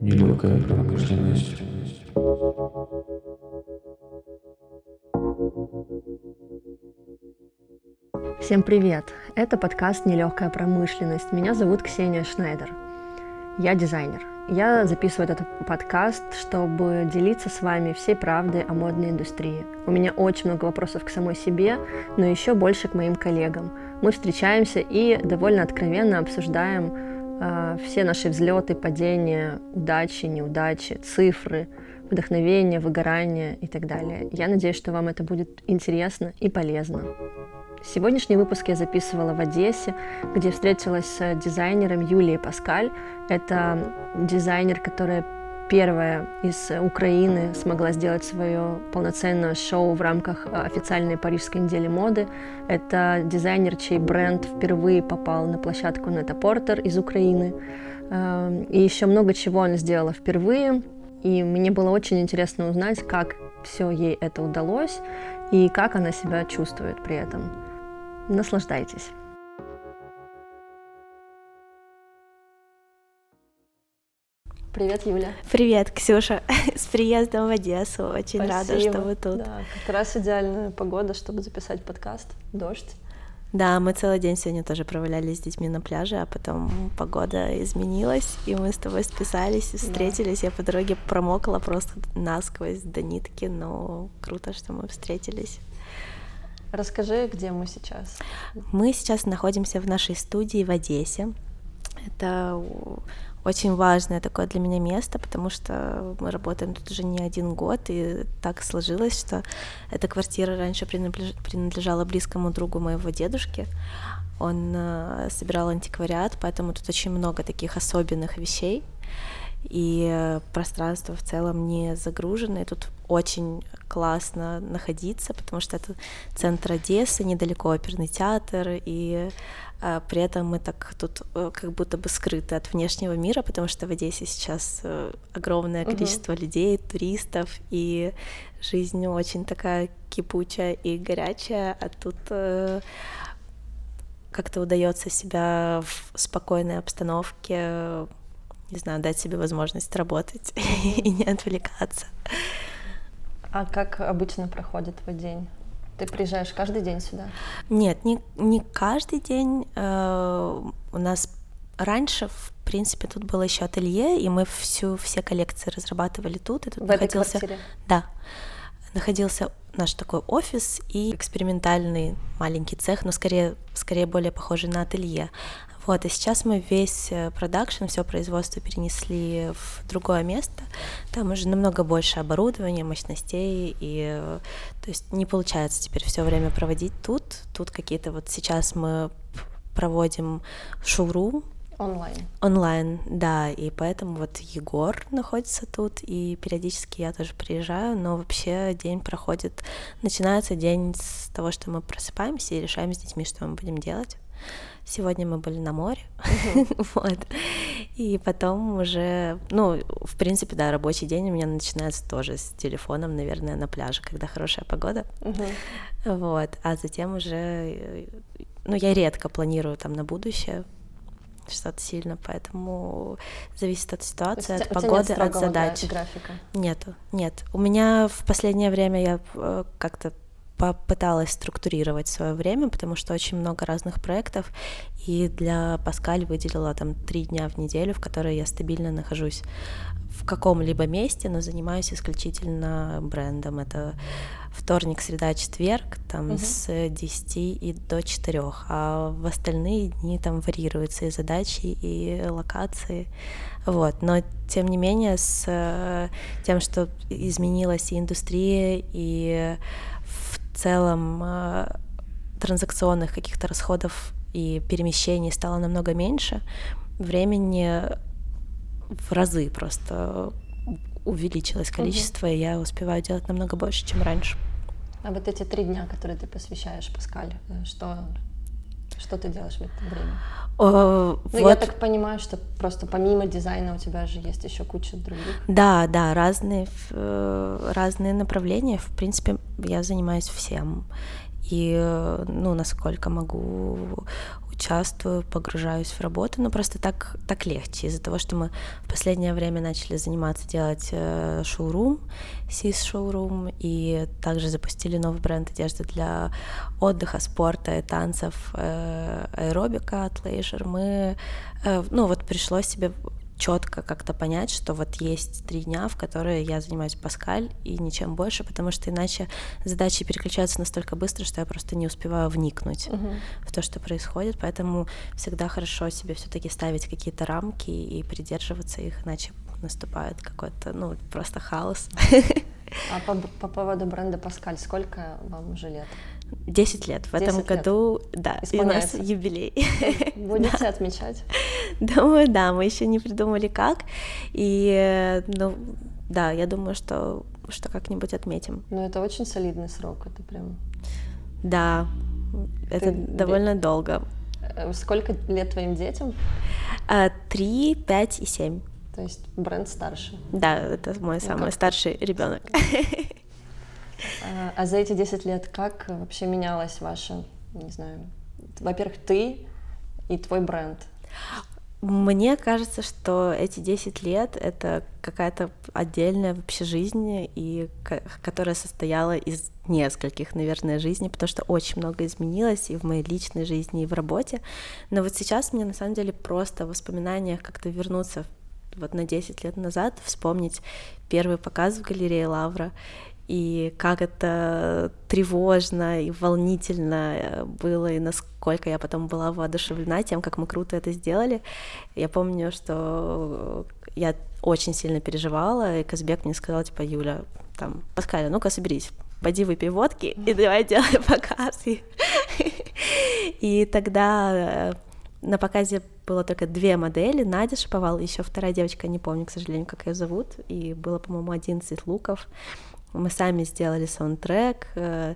Нелегкая промышленность. Всем привет! Это подкаст «Нелегкая промышленность». Меня зовут Ксения Шнайдер. Я дизайнер. Я записываю этот подкаст, чтобы делиться с вами всей правдой о модной индустрии. У меня очень много вопросов к самой себе, но еще больше к моим коллегам. Мы встречаемся и довольно откровенно обсуждаем э, все наши взлеты, падения, удачи, неудачи, цифры, вдохновение, выгорание и так далее. Я надеюсь, что вам это будет интересно и полезно. Сегодняшний выпуск я записывала в Одессе, где встретилась с дизайнером Юлией Паскаль. Это дизайнер, которая первая из Украины смогла сделать свое полноценное шоу в рамках официальной Парижской недели моды. Это дизайнер, чей бренд впервые попал на площадку Нета Портер из Украины. Эм, и еще много чего она сделала впервые. И мне было очень интересно узнать, как все ей это удалось и как она себя чувствует при этом. Наслаждайтесь. Привет, Юля. Привет, Ксюша. С приездом в Одессу. Очень Спасибо. рада, что вы тут. Да, как раз идеальная погода, чтобы записать подкаст. Дождь. Да, мы целый день сегодня тоже провалялись с детьми на пляже, а потом погода изменилась, и мы с тобой списались, встретились. Да. Я по дороге промокла просто насквозь до нитки, но круто, что мы встретились. Расскажи, где мы сейчас? Мы сейчас находимся в нашей студии в Одессе. Это очень важное такое для меня место, потому что мы работаем тут уже не один год, и так сложилось, что эта квартира раньше принадлежала близкому другу моего дедушки. Он э, собирал антиквариат, поэтому тут очень много таких особенных вещей и пространство в целом не загружено, и тут очень классно находиться, потому что это центр Одессы, недалеко оперный театр, и а, при этом мы так тут э, как будто бы скрыты от внешнего мира, потому что в Одессе сейчас э, огромное количество uh-huh. людей, туристов, и жизнь очень такая кипучая и горячая, а тут э, как-то удается себя в спокойной обстановке не знаю, дать себе возможность работать и не отвлекаться. А как обычно проходит твой день? Ты приезжаешь каждый день сюда? Нет, не, не каждый день. Э, у нас раньше, в принципе, тут было еще ателье, и мы всю, все коллекции разрабатывали тут. И тут в находился, этой квартире? Да. Находился наш такой офис и экспериментальный маленький цех, но скорее, скорее более похожий на ателье. Вот, и сейчас мы весь э, продакшн, все производство перенесли в другое место. Там уже намного больше оборудования, мощностей, и э, то есть не получается теперь все время проводить тут. Тут какие-то вот сейчас мы проводим шоурум, Онлайн. Онлайн, да, и поэтому вот Егор находится тут, и периодически я тоже приезжаю, но вообще день проходит, начинается день с того, что мы просыпаемся и решаем с детьми, что мы будем делать. Сегодня мы были на море, вот. И потом уже, ну, в принципе, да, рабочий день у меня начинается тоже с телефоном, наверное, на пляже, когда хорошая погода. Вот. А затем уже, ну, я редко планирую там на будущее, что-то сильно, поэтому зависит от ситуации, от погоды, от задач. Графика? Нету, нет. У меня в последнее время я э, как-то попыталась структурировать свое время, потому что очень много разных проектов, и для Паскаль выделила там три дня в неделю, в которые я стабильно нахожусь в каком-либо месте, но занимаюсь исключительно брендом. Это вторник, среда, четверг, там uh-huh. с 10 и до 4, а в остальные дни там варьируются и задачи, и локации. Вот. Но тем не менее, с э, тем, что изменилась и индустрия, и в целом э, транзакционных каких-то расходов и перемещений стало намного меньше, времени в разы просто увеличилось количество, угу. и я успеваю делать намного больше, чем раньше. А вот эти три дня, которые ты посвящаешь Паскаль, э, что Что ты делаешь в это время? О, ну, вот. я так понимаю, что просто помимо дизайна у тебя же есть еще куча других. Да, да, разные, э, разные направления. В принципе, я занимаюсь всем. И, э, ну, насколько могу, участвую, погружаюсь в работу, но просто так, так легче из-за того, что мы в последнее время начали заниматься делать э, шоурум, SIS шоурум, и также запустили новый бренд одежды для отдыха, спорта танцев, э, аэробика от Leisure. Мы, э, ну вот пришлось себе четко как-то понять, что вот есть три дня, в которые я занимаюсь Паскаль и ничем больше, потому что иначе задачи переключаются настолько быстро, что я просто не успеваю вникнуть uh-huh. в то, что происходит. Поэтому всегда хорошо себе все-таки ставить какие-то рамки и придерживаться их, иначе наступает какой-то, ну, просто хаос. А по, по поводу бренда Паскаль, сколько вам уже лет? Десять лет. В этом году, лет. да, и у нас юбилей. Будете да. отмечать? Думаю, да, мы еще не придумали как. И, ну, да, я думаю, что, что как-нибудь отметим. Ну, это очень солидный срок, это прям... Да, это Ты... довольно долго. Э, сколько лет твоим детям? А, три, пять и семь. То есть бренд старше. Да, это мой ну, самый как... старший ребенок. А, а за эти 10 лет как вообще менялась ваша, не знаю, во-первых, ты и твой бренд? Мне кажется, что эти 10 лет — это какая-то отдельная вообще жизнь, и которая состояла из нескольких, наверное, жизней, потому что очень много изменилось и в моей личной жизни, и в работе. Но вот сейчас мне на самом деле просто в воспоминаниях как-то вернуться вот на 10 лет назад, вспомнить первый показ в галерее Лавра и как это тревожно и волнительно э, было, и насколько я потом была воодушевлена тем, как мы круто это сделали. Я помню, что я очень сильно переживала, и Казбек мне сказал, типа, Юля, там, Паскаля, ну-ка соберись, пойди выпей водки и давай делай показ. И тогда э, на показе было только две модели, Надя Шаповал, еще вторая девочка, не помню, к сожалению, как ее зовут, и было, по-моему, 11 луков. Мы сами сделали саундтрек, э,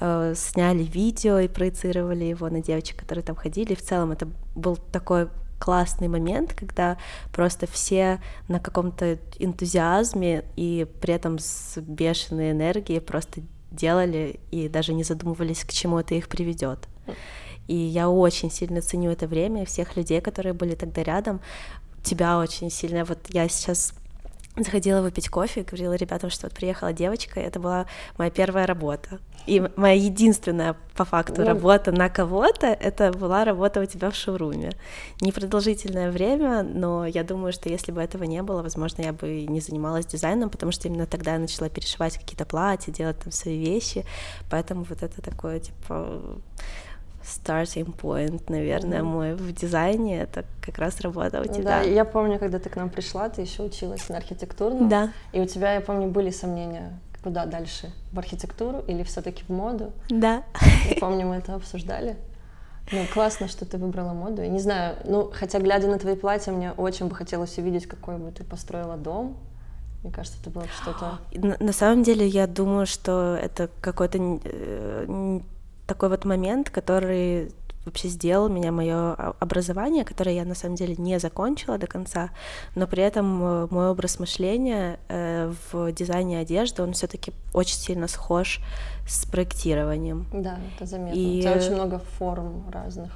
э, сняли видео и проецировали его на девочек, которые там ходили. И в целом это был такой классный момент, когда просто все на каком-то энтузиазме и при этом с бешеной энергией просто делали и даже не задумывались, к чему это их приведет. И я очень сильно ценю это время и всех людей, которые были тогда рядом. Тебя очень сильно. Вот я сейчас заходила выпить кофе говорила ребятам, что вот приехала девочка, и это была моя первая работа. И моя единственная, по факту, работа на кого-то, это была работа у тебя в шоуруме. Непродолжительное время, но я думаю, что если бы этого не было, возможно, я бы не занималась дизайном, потому что именно тогда я начала перешивать какие-то платья, делать там свои вещи, поэтому вот это такое, типа, starting point, наверное, mm-hmm. мой в дизайне, это как раз работа у тебя. Да, я помню, когда ты к нам пришла, ты еще училась на архитектурном. Да. И у тебя, я помню, были сомнения, куда дальше, в архитектуру или все-таки в моду? Да. Я помню, мы это обсуждали. Ну, классно, что ты выбрала моду. И не знаю, ну, хотя, глядя на твои платья, мне очень бы хотелось увидеть, какой бы ты построила дом. Мне кажется, это было что-то... На, на самом деле, я думаю, что это какой-то э, такой вот момент, который вообще сделал меня мое образование, которое я на самом деле не закончила до конца, но при этом э, мой образ мышления э, в дизайне одежды, он все-таки очень сильно схож с проектированием. Да, это заметно. И... У тебя очень много форм разных.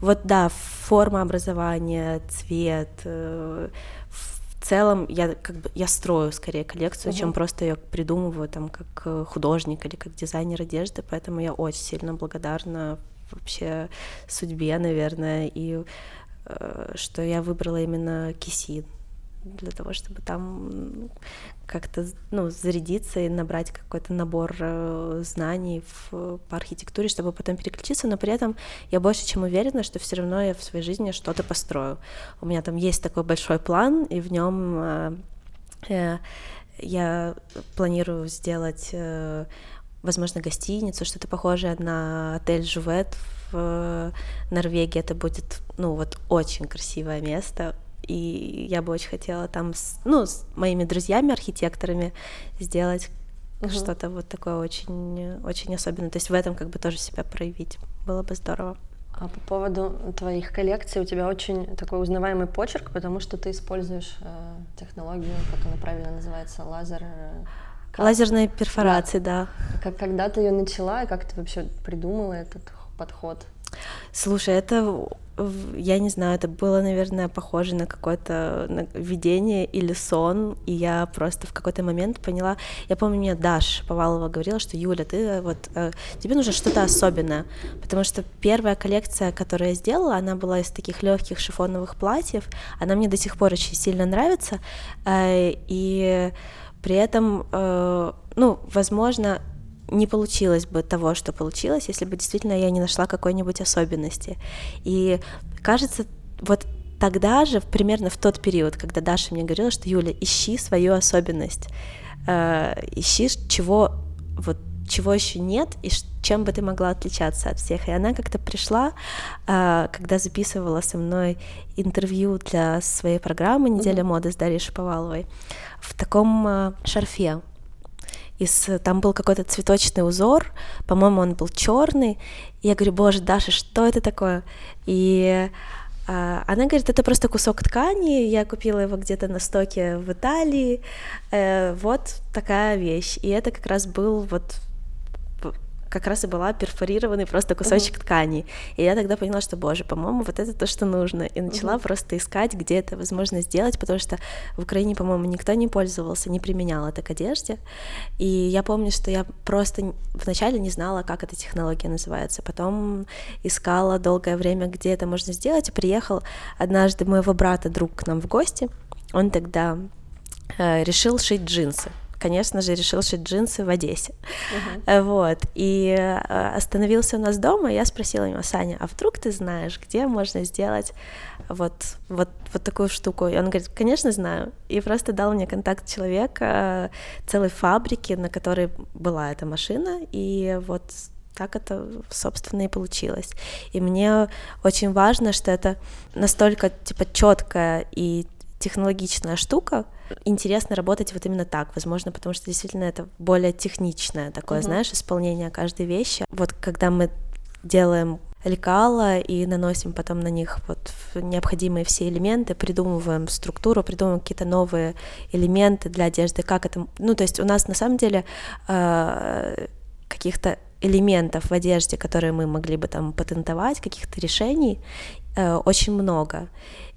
Вот да, форма образования, цвет, э, целом я как бы я строю скорее коллекцию, угу. чем просто ее придумываю там как э, художник или как дизайнер одежды, поэтому я очень сильно благодарна вообще судьбе, наверное, и э, что я выбрала именно кисин для того, чтобы там как-то ну, зарядиться и набрать какой-то набор э, знаний в, по архитектуре, чтобы потом переключиться, но при этом я больше чем уверена, что все равно я в своей жизни что-то построю. У меня там есть такой большой план, и в нем э, э, я планирую сделать, э, возможно, гостиницу, что-то похожее на отель Жувет в Норвегии. Это будет, ну, вот очень красивое место, и я бы очень хотела там, с, ну, с моими друзьями-архитекторами сделать угу. что-то вот такое очень, очень особенное. То есть в этом как бы тоже себя проявить. Было бы здорово. А по поводу твоих коллекций, у тебя очень такой узнаваемый почерк, потому что ты используешь э, технологию, как она правильно называется, лазер. Э, Лазерная перфорация, да. да. Как, когда ты ее начала, и как ты вообще придумала этот подход? Слушай, это я не знаю, это было, наверное, похоже на какое-то видение или сон, и я просто в какой-то момент поняла, я помню, мне Даш Повалова говорила, что Юля, ты э, вот, э, тебе нужно что-то особенное, потому что первая коллекция, которую я сделала, она была из таких легких шифоновых платьев, она мне до сих пор очень сильно нравится, э, и при этом, ну, возможно, не получилось бы того, что получилось, если бы действительно я не нашла какой-нибудь особенности. И кажется, вот тогда же, примерно в тот период, когда Даша мне говорила, что Юля, ищи свою особенность, э, ищи чего вот чего еще нет и чем бы ты могла отличаться от всех. И она как-то пришла, э, когда записывала со мной интервью для своей программы «Неделя mm-hmm. моды» с Дарьей Шаповаловой в таком э, шарфе из, там был какой-то цветочный узор, по-моему, он был черный. Я говорю, боже, Даша, что это такое? И а, она говорит, это просто кусок ткани, я купила его где-то на стоке в Италии, э, вот такая вещь. И это как раз был вот как раз и была перфорированный просто кусочек uh-huh. ткани. И я тогда поняла, что, боже, по-моему, вот это то, что нужно. И начала uh-huh. просто искать, где это возможно сделать, потому что в Украине, по-моему, никто не пользовался, не применял это к одежде. И я помню, что я просто вначале не знала, как эта технология называется. Потом искала долгое время, где это можно сделать. И приехал однажды моего брата друг к нам в гости. Он тогда э, решил шить джинсы конечно же, решил шить джинсы в Одессе. Uh-huh. Вот. И э, остановился у нас дома, и я спросила его, Саня, а вдруг ты знаешь, где можно сделать вот, вот, вот такую штуку? И он говорит, конечно, знаю. И просто дал мне контакт человека, целой фабрики, на которой была эта машина, и вот так это, собственно, и получилось. И мне очень важно, что это настолько, типа, четкая и технологичная штука, интересно работать вот именно так, возможно, потому что действительно это более техничное такое, uh-huh. знаешь, исполнение каждой вещи. Вот когда мы делаем лекала и наносим потом на них вот необходимые все элементы, придумываем структуру, придумываем какие-то новые элементы для одежды, как это, ну то есть у нас на самом деле э, каких-то элементов в одежде, которые мы могли бы там патентовать, каких-то решений, э, очень много.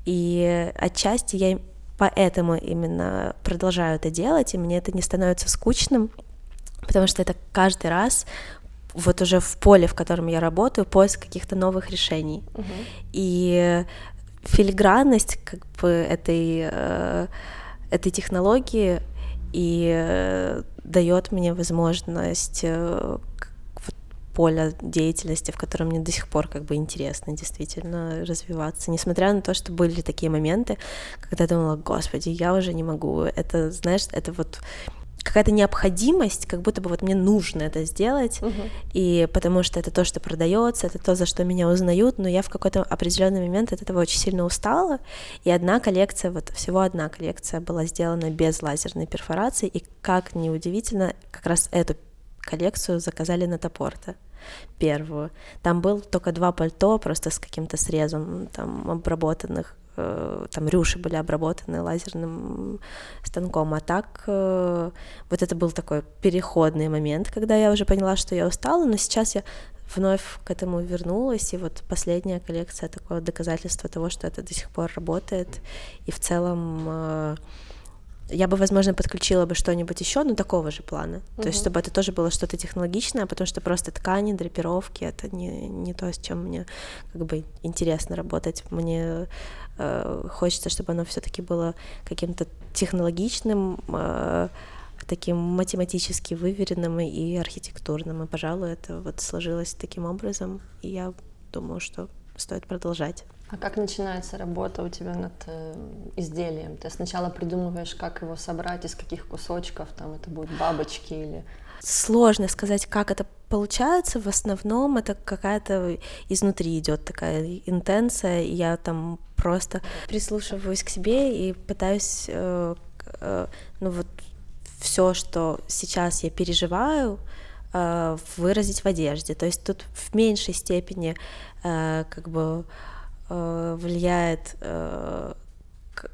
И отчасти я поэтому именно продолжаю это делать, и мне это не становится скучным, потому что это каждый раз вот уже в поле, в котором я работаю, поиск каких-то новых решений. Uh-huh. И филигранность как бы этой, э, этой технологии и э, дает мне возможность поля деятельности, в котором мне до сих пор как бы интересно действительно развиваться, несмотря на то, что были такие моменты, когда я думала, господи, я уже не могу, это, знаешь, это вот какая-то необходимость, как будто бы вот мне нужно это сделать, uh-huh. и потому что это то, что продается, это то, за что меня узнают, но я в какой-то определенный момент от этого очень сильно устала, и одна коллекция, вот всего одна коллекция была сделана без лазерной перфорации, и как неудивительно, как раз эту коллекцию заказали на Топорта первую. Там был только два пальто, просто с каким-то срезом там обработанных э, там рюши были обработаны лазерным станком, а так э, вот это был такой переходный момент, когда я уже поняла, что я устала, но сейчас я вновь к этому вернулась, и вот последняя коллекция такое доказательство того, что это до сих пор работает, и в целом э, я бы, возможно, подключила бы что-нибудь еще, но такого же плана. Uh-huh. То есть, чтобы это тоже было что-то технологичное, потому что просто ткани, драпировки это не, не то, с чем мне как бы интересно работать. Мне э, хочется, чтобы оно все-таки было каким-то технологичным, э, таким математически выверенным и архитектурным. И, пожалуй, это вот сложилось таким образом. И я думаю, что стоит продолжать. А как начинается работа у тебя над э, изделием? Ты сначала придумываешь, как его собрать, из каких кусочков, там это будут бабочки или... Сложно сказать, как это получается. В основном это какая-то изнутри идет такая интенция, и я там просто прислушиваюсь к себе и пытаюсь, э, э, ну вот все, что сейчас я переживаю, э, выразить в одежде. То есть тут в меньшей степени э, как бы влияет э,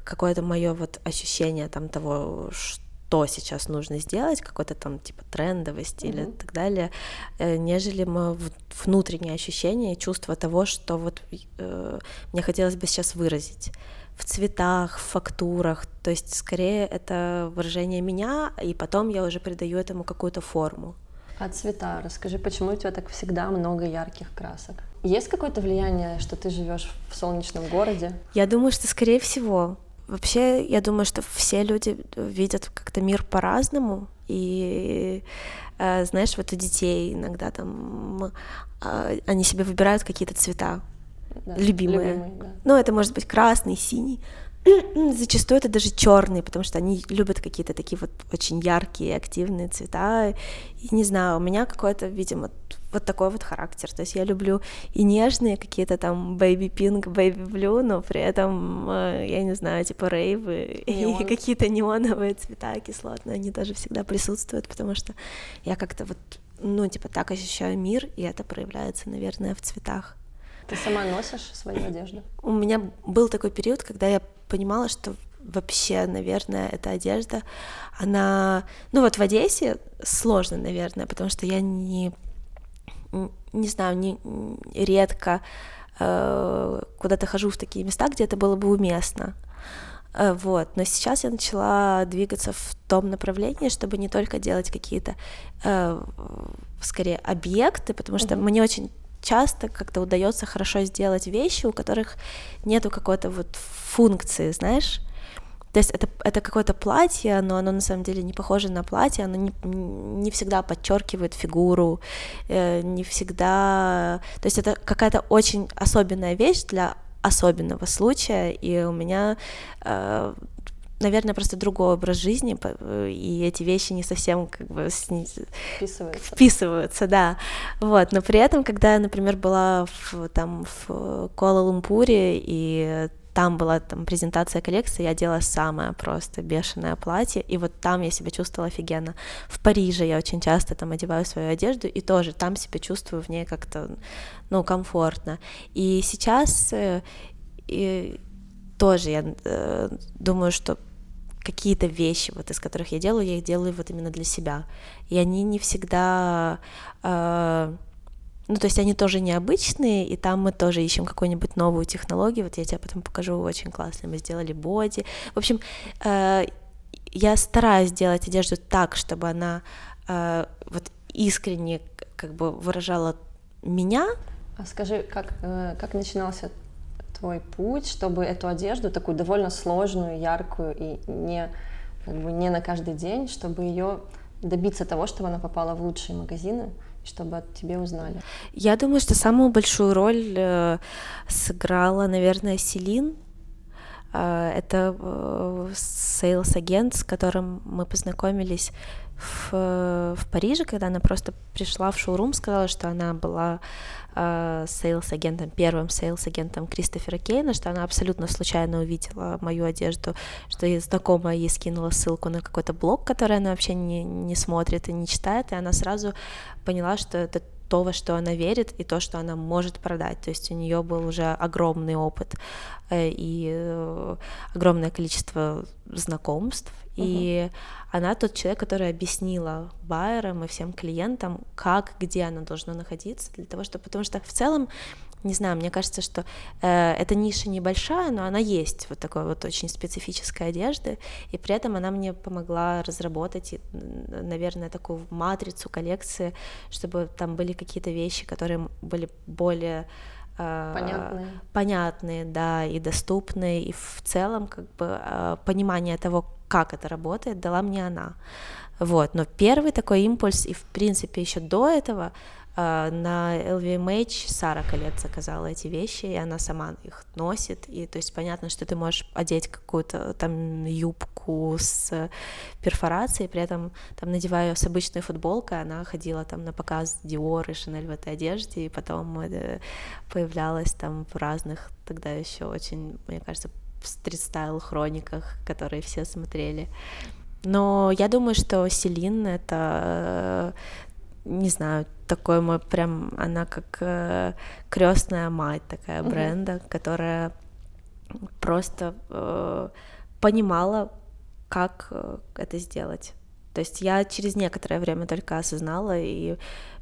какое-то мое вот ощущение там того, что сейчас нужно сделать, какой-то там типа трендовости mm-hmm. или так далее, э, нежели мы внутреннее ощущение, чувство того, что вот э, мне хотелось бы сейчас выразить в цветах, в фактурах, то есть скорее это выражение меня, и потом я уже придаю этому какую-то форму. А цвета, расскажи, почему у тебя так всегда много ярких красок? Есть какое-то влияние, что ты живешь в солнечном городе? Я думаю, что скорее всего. Вообще, я думаю, что все люди видят как-то мир по-разному, и э, знаешь, вот у детей иногда там э, они себе выбирают какие-то цвета да, любимые. любимые да. Ну, это может быть красный, синий. Зачастую это даже черные, потому что они любят какие-то такие вот очень яркие, активные цвета. И не знаю, у меня какой-то, видимо, вот такой вот характер. То есть я люблю и нежные какие-то там baby pink, baby blue, но при этом, э, я не знаю, типа рейвы Неон. и какие-то неоновые цвета кислотные, они тоже всегда присутствуют, потому что я как-то вот, ну, типа так ощущаю мир, и это проявляется, наверное, в цветах. Ты сама носишь свою одежду? У меня был такой период, когда я понимала, что вообще, наверное, эта одежда, она, ну вот в Одессе сложно, наверное, потому что я не, не знаю, не редко э, куда-то хожу в такие места, где это было бы уместно. Э, вот, но сейчас я начала двигаться в том направлении, чтобы не только делать какие-то, э, скорее, объекты, потому что mm-hmm. мне очень часто как-то удается хорошо сделать вещи, у которых нету какой-то вот функции, знаешь. То есть это, это какое-то платье, но оно на самом деле не похоже на платье, оно не, не всегда подчеркивает фигуру, э, не всегда... То есть это какая-то очень особенная вещь для особенного случая, и у меня э, наверное, просто другой образ жизни, и эти вещи не совсем как бы вписываются. вписываются, да. Вот, но при этом, когда я, например, была в, там в Куала-Лумпуре и там была там презентация коллекции, я делала самое просто бешеное платье, и вот там я себя чувствовала офигенно. В Париже я очень часто там одеваю свою одежду, и тоже там себя чувствую в ней как-то, ну, комфортно. И сейчас э, и тоже я э, думаю, что какие-то вещи, вот из которых я делаю, я их делаю вот именно для себя. И они не всегда... Э, ну, то есть они тоже необычные, и там мы тоже ищем какую-нибудь новую технологию. Вот я тебе потом покажу, очень классно. Мы сделали боди. В общем, э, я стараюсь делать одежду так, чтобы она э, вот искренне как бы выражала меня. А скажи, как, э, как начинался твой путь, чтобы эту одежду, такую довольно сложную, яркую и не, как бы не на каждый день, чтобы ее добиться того, чтобы она попала в лучшие магазины, чтобы о тебе узнали? Я думаю, что самую большую роль э, сыграла, наверное, Селин. Э, это э, sales -агент, с которым мы познакомились в, в Париже, когда она просто пришла в шоурум, сказала, что она была э, sales -агентом, первым sales -агентом Кристофера Кейна, что она абсолютно случайно увидела мою одежду, что ей знакомая ей скинула ссылку на какой-то блог, который она вообще не, не смотрит и не читает, и она сразу поняла, что это то, во что она верит, и то, что она может продать. То есть у нее был уже огромный опыт э, и э, огромное количество знакомств, uh-huh. и она тот человек, который объяснила байерам и всем клиентам, как, где она должна находиться, для того, чтобы, потому что в целом не знаю, мне кажется, что э, эта ниша небольшая, но она есть, вот такой вот очень специфической одежды, и при этом она мне помогла разработать, наверное, такую матрицу коллекции, чтобы там были какие-то вещи, которые были более э, понятные. понятные, да, и доступные, и в целом как бы э, понимание того, как это работает, дала мне она. Вот, но первый такой импульс, и в принципе еще до этого на LVMH Сара Колет заказала эти вещи, и она сама их носит, и то есть понятно, что ты можешь одеть какую-то там юбку с перфорацией, при этом там надевая с обычной футболкой, она ходила там на показ Dior и Chanel в этой одежде, и потом э, появлялась там в разных тогда еще очень, мне кажется, стрит-стайл хрониках, которые все смотрели. Но я думаю, что Селин — это не знаю, такой мой прям, она как э, крестная мать такая uh-huh. бренда, которая просто э, понимала, как э, это сделать. То есть я через некоторое время только осознала и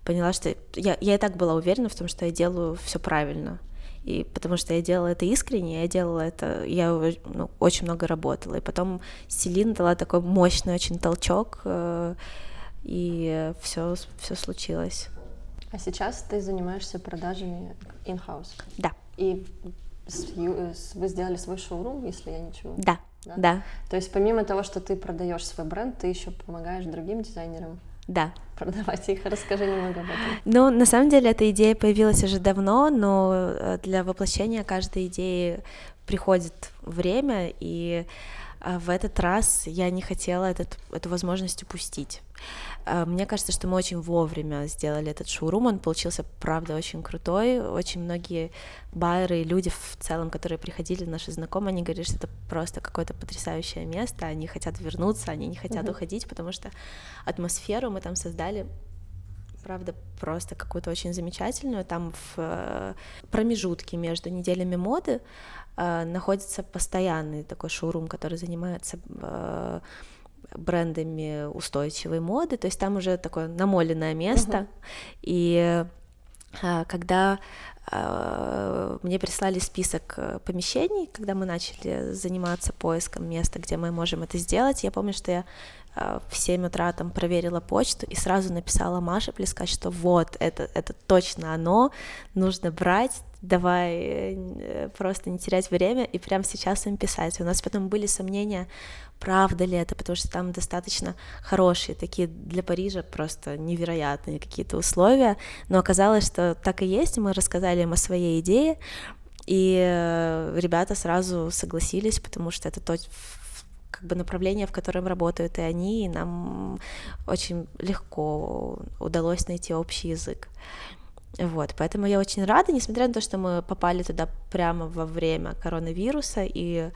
поняла, что я, я и так была уверена в том, что я делаю все правильно. И потому что я делала это искренне, я делала это, я ну, очень много работала. И потом Селин дала такой мощный очень толчок, э, и все, все случилось. А сейчас ты занимаешься продажами in-house? Да. И вы сделали свой шоурум, если я ничего? Да. Да? да. То есть помимо того, что ты продаешь свой бренд, ты еще помогаешь другим дизайнерам? Да. Продавать их. Расскажи немного об этом. Ну, на самом деле, эта идея появилась уже давно, но э, для воплощения каждой идеи приходит время, и в этот раз я не хотела этот, эту возможность упустить. Э, мне кажется, что мы очень вовремя сделали этот шоурум, он получился, правда, очень крутой. Очень многие байеры и люди в целом, которые приходили, наши знакомые, они говорят, что это просто какое-то потрясающее место, они хотят вернуться, они не хотят mm-hmm. уходить, потому что атмосферу мы там создали правда, просто какую-то очень замечательную. Там в э, промежутке между неделями моды находится постоянный такой шоурум, который занимается э, брендами устойчивой моды, то есть там уже такое намоленное место, uh-huh. и а, когда мне прислали список э, помещений, когда мы начали заниматься поиском места, где мы можем это сделать. Я помню, что я в 7 утра там проверила почту и сразу написала Маше Плескать, что вот, это, это точно оно, нужно брать, давай э, просто не терять время и прямо сейчас им писать. У нас потом были сомнения, правда ли это, потому что там достаточно хорошие, такие для Парижа просто невероятные какие-то условия, но оказалось, что так и есть, мы рассказали им о своей идее, и э, ребята сразу согласились, потому что это то, как бы направление, в котором работают и они, и нам очень легко удалось найти общий язык. Вот, поэтому я очень рада, несмотря на то, что мы попали туда прямо во время коронавируса, и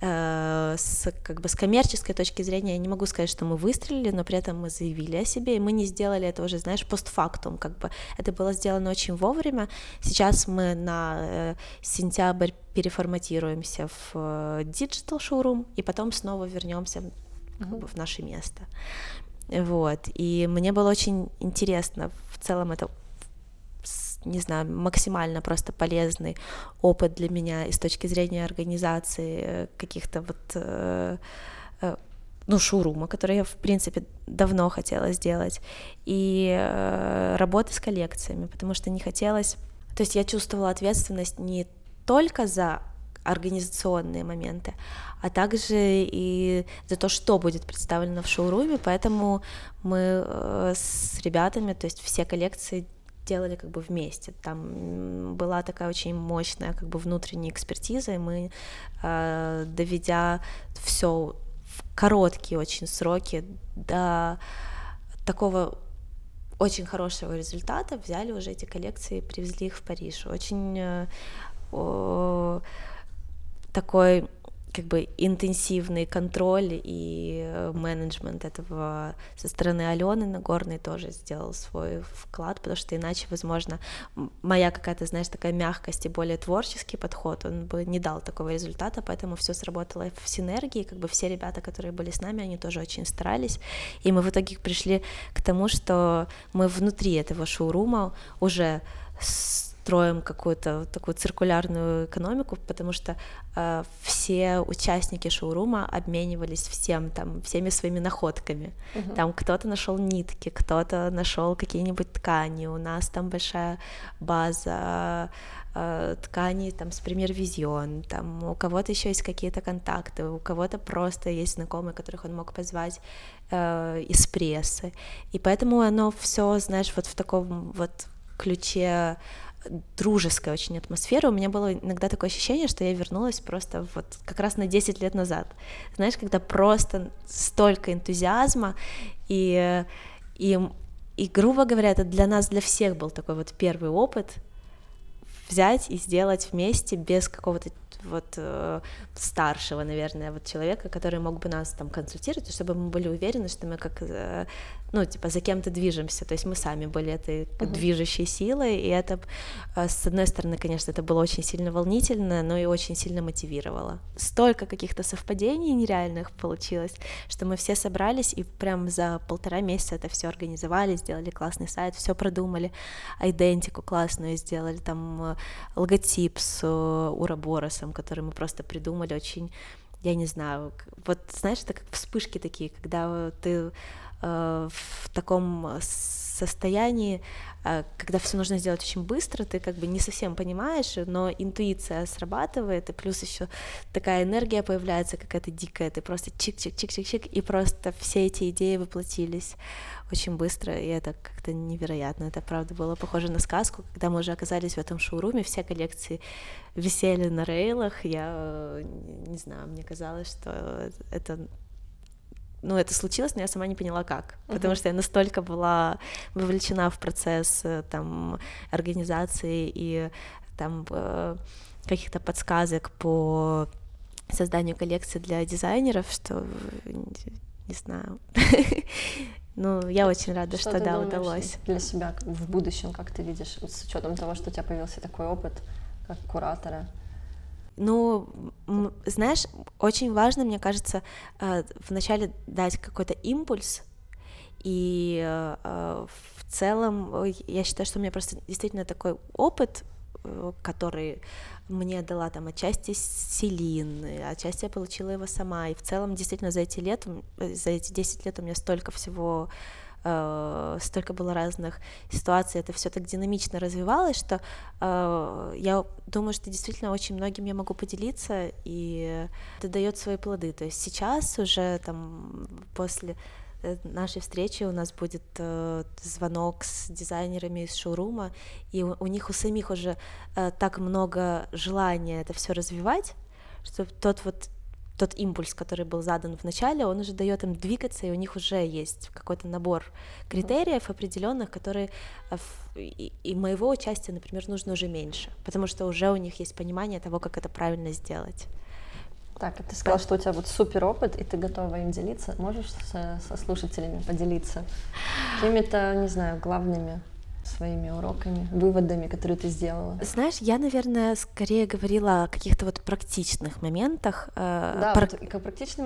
э, с, как бы с коммерческой точки зрения я не могу сказать, что мы выстрелили, но при этом мы заявили о себе, и мы не сделали это уже, знаешь, постфактум, как бы это было сделано очень вовремя. Сейчас мы на э, сентябрь переформатируемся в э, digital showroom, и потом снова вернемся как бы, в наше место. Вот, и мне было очень интересно в целом это не знаю, максимально просто полезный опыт для меня и с точки зрения организации э, каких-то вот э, э, ну, шоурума, который я, в принципе, давно хотела сделать, и работы с коллекциями, потому что не хотелось... То есть я чувствовала ответственность не только за организационные моменты, а также и за то, что будет представлено в шоуруме, поэтому мы с ребятами, то есть все коллекции делали как бы вместе. Там была такая очень мощная как бы внутренняя экспертиза, и мы, э, доведя все в короткие очень сроки до такого очень хорошего результата, взяли уже эти коллекции и привезли их в Париж. Очень э, такой как бы интенсивный контроль и э, менеджмент этого со стороны Алены Нагорной тоже сделал свой вклад, потому что иначе, возможно, моя какая-то, знаешь, такая мягкость и более творческий подход, он бы не дал такого результата, поэтому все сработало в синергии, как бы все ребята, которые были с нами, они тоже очень старались, и мы в итоге пришли к тому, что мы внутри этого шоурума уже строим какую-то такую циркулярную экономику, потому что э, все участники шоурума обменивались всем там всеми своими находками. Uh-huh. Там кто-то нашел нитки, кто-то нашел какие-нибудь ткани. У нас там большая база э, тканей там с Премьер Визион, там у кого-то еще есть какие-то контакты, у кого-то просто есть знакомые, которых он мог позвать э, из прессы. И поэтому оно все, знаешь, вот в таком вот ключе дружеская очень атмосфера. У меня было иногда такое ощущение, что я вернулась просто вот как раз на 10 лет назад. Знаешь, когда просто столько энтузиазма и, и, и грубо говоря, это для нас, для всех был такой вот первый опыт взять и сделать вместе без какого-то вот э, старшего, наверное, вот человека, который мог бы нас там консультировать, чтобы мы были уверены, что мы как, э, ну, типа, за кем-то движемся, то есть мы сами были этой uh-huh. движущей силой, и это, э, с одной стороны, конечно, это было очень сильно волнительно, но и очень сильно мотивировало. Столько каких-то совпадений нереальных получилось, что мы все собрались и прям за полтора месяца это все организовали, сделали классный сайт, все продумали, идентику классную сделали, там э, логотип с э, Ураборосом, который мы просто придумали очень, я не знаю, вот знаешь, это как вспышки такие, когда ты э, в таком состоянии, э, когда все нужно сделать очень быстро, ты как бы не совсем понимаешь, но интуиция срабатывает, и плюс еще такая энергия появляется какая-то дикая, ты просто чик-чик-чик-чик-чик, и просто все эти идеи воплотились очень быстро, и это как-то невероятно. Это, правда, было похоже на сказку, когда мы уже оказались в этом шоуруме, все коллекции висели на рейлах, я не знаю, мне казалось, что это ну, это случилось, но я сама не поняла как, uh-huh. потому что я настолько была вовлечена в процесс э, там организации и там э, каких-то подсказок по созданию коллекции для дизайнеров, что не знаю. Ну, я очень рада, что, что да, удалось. Для себя в будущем, как ты видишь, с учетом того, что у тебя появился такой опыт как куратора? Ну, знаешь, очень важно, мне кажется, э, вначале дать какой-то импульс, и э, в целом я считаю, что у меня просто действительно такой опыт, э, который мне дала там отчасти Селин, отчасти я получила его сама, и в целом действительно за эти лет, за эти 10 лет у меня столько всего э, столько было разных ситуаций, это все так динамично развивалось, что э, я думаю, что действительно очень многим я могу поделиться, и это дает свои плоды. То есть сейчас уже там после Э, нашей встречи у нас будет э, звонок с дизайнерами из шоурума, и у, у них у самих уже э, так много желания это все развивать, что тот вот тот импульс, который был задан в начале, он уже дает им двигаться, и у них уже есть какой-то набор критериев определенных, которые э, и, моего участия, например, нужно уже меньше, потому что уже у них есть понимание того, как это правильно сделать. Так, ты сказала, что у тебя вот супер опыт, и ты готова им делиться. Можешь со, со слушателями поделиться какими-то, не знаю, главными своими уроками, выводами, которые ты сделала? Знаешь, я, наверное, скорее говорила о каких-то вот практичных моментах. Э, да, Про... вот,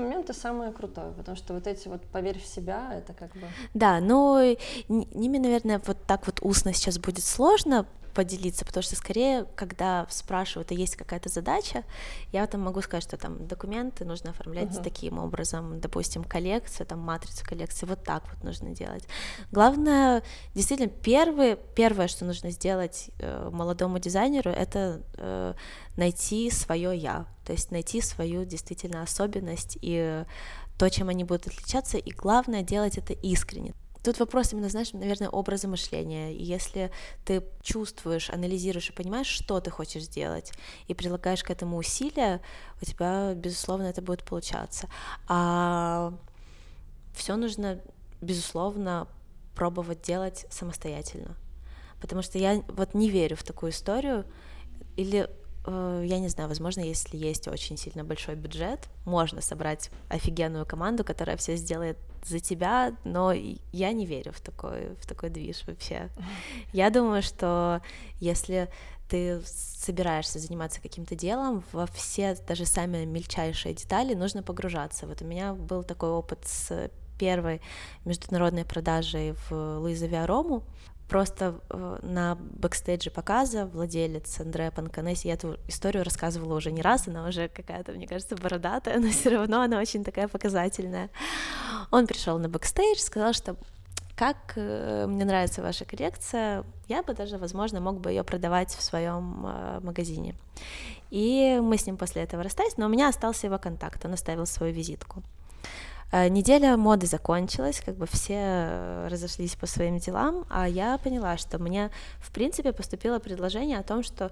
момент это самое крутое, потому что вот эти вот поверь в себя, это как бы... Да, но ними, наверное, вот так вот устно сейчас будет сложно, поделиться, потому что скорее, когда спрашивают, а есть какая-то задача, я там могу сказать, что там документы нужно оформлять uh-huh. таким образом, допустим, коллекцию, там матрицу коллекции, вот так вот нужно делать. Главное, действительно, первое, первое, что нужно сделать э, молодому дизайнеру, это э, найти свое я, то есть найти свою действительно особенность и то, чем они будут отличаться, и главное делать это искренне. Тут вопрос именно, знаешь, наверное, образа мышления. И если ты чувствуешь, анализируешь и понимаешь, что ты хочешь сделать, и прилагаешь к этому усилия, у тебя, безусловно, это будет получаться. А все нужно, безусловно, пробовать делать самостоятельно. Потому что я вот не верю в такую историю, или Э, я не знаю, возможно, если есть очень сильно большой бюджет, можно собрать офигенную команду, которая все сделает за тебя, но я не верю в такой, в такой движ вообще. Я думаю, что если ты собираешься заниматься каким-то делом, во все даже самые мельчайшие детали нужно погружаться. Вот у меня был такой опыт с первой международной продажей в Luisa Via Roma просто э, на бэкстейдже показа владелец Андреа Панконези, я эту историю рассказывала уже не раз, она уже какая-то, мне кажется, бородатая, но все равно она очень такая показательная. Он пришел на бэкстейдж, сказал, что как э, мне нравится ваша коллекция, я бы даже, возможно, мог бы ее продавать в своем э, магазине. И мы с ним после этого расстались, но у меня остался его контакт, он оставил свою визитку. Э, неделя моды закончилась, как бы все э, разошлись по своим делам, а я поняла, что мне, в принципе, поступило предложение о том, что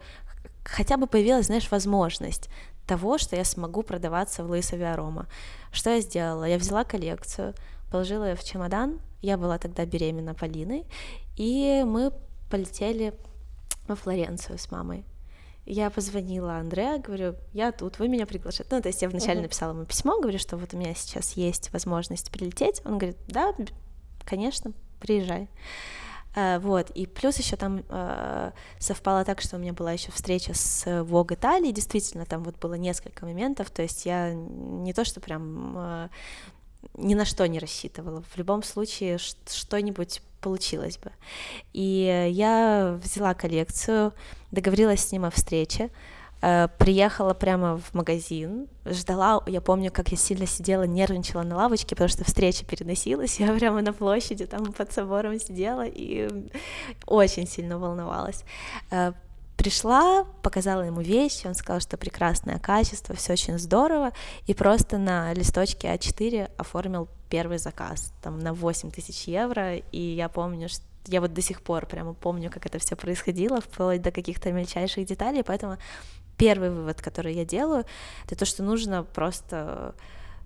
хотя бы появилась, знаешь, возможность того, что я смогу продаваться в Луис Авиарома. Что я сделала? Я взяла коллекцию, положила ее в чемодан, я была тогда беременна Полиной, и мы полетели во Флоренцию с мамой. Я позвонила Андре, говорю, я тут, вы меня приглашаете. Ну, то есть я вначале uh-huh. написала ему письмо, говорю, что вот у меня сейчас есть возможность прилететь. Он говорит, да, конечно, приезжай. Uh, вот, и плюс еще там uh, совпало так, что у меня была еще встреча с Vogue Италии, действительно, там вот было несколько моментов, то есть я не то, что прям uh, ни на что не рассчитывала. В любом случае что-нибудь получилось бы. И я взяла коллекцию, договорилась с ним о встрече, э, приехала прямо в магазин, ждала, я помню, как я сильно сидела, нервничала на лавочке, потому что встреча переносилась, я прямо на площади там под собором сидела и очень сильно волновалась. Э, пришла, показала ему вещи, он сказал, что прекрасное качество, все очень здорово, и просто на листочке А4 оформил первый заказ, там на 8 тысяч евро, и я помню, что я вот до сих пор прямо помню, как это все происходило, вплоть до каких-то мельчайших деталей, поэтому первый вывод, который я делаю, это то, что нужно просто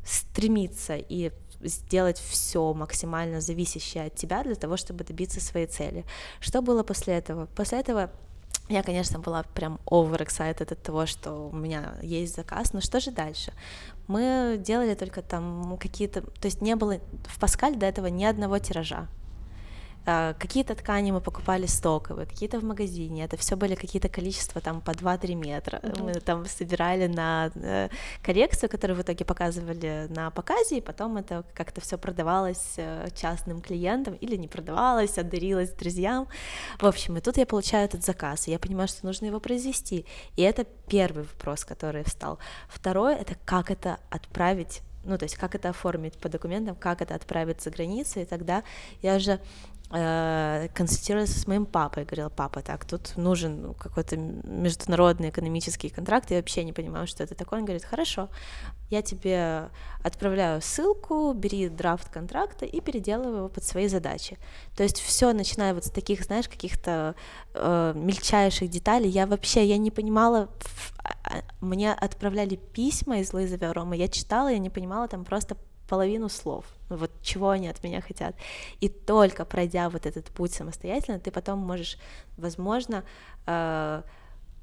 стремиться и сделать все максимально зависящее от тебя для того, чтобы добиться своей цели. Что было после этого? После этого я, конечно, была прям over excited от того, что у меня есть заказ, но что же дальше? Мы делали только там какие-то, то есть не было в Паскаль до этого ни одного тиража, какие-то ткани мы покупали стоковые, какие-то в магазине. Это все были какие-то количества там по 2-3 метра. Mm-hmm. Мы там собирали на э, коллекцию, которую в итоге показывали на показе, и потом это как-то все продавалось э, частным клиентам или не продавалось, а дарилось друзьям. В общем, и тут я получаю этот заказ, и я понимаю, что нужно его произвести. И это первый вопрос, который встал. Второй — это как это отправить ну, то есть как это оформить по документам, как это отправить за границу, и тогда я уже э, консультировалась с моим папой, говорила, папа, так, тут нужен ну, какой-то международный экономический контракт, я вообще не понимаю, что это такое. Он говорит, хорошо, я тебе отправляю ссылку, бери драфт контракта и переделывай его под свои задачи. То есть все, начиная вот с таких, знаешь, каких-то э, мельчайших деталей, я вообще, я не понимала, а, а, мне отправляли письма из Луизы Верома, я читала, я не понимала там просто половину слов, вот чего они от меня хотят. И только пройдя вот этот путь самостоятельно, ты потом можешь, возможно, э,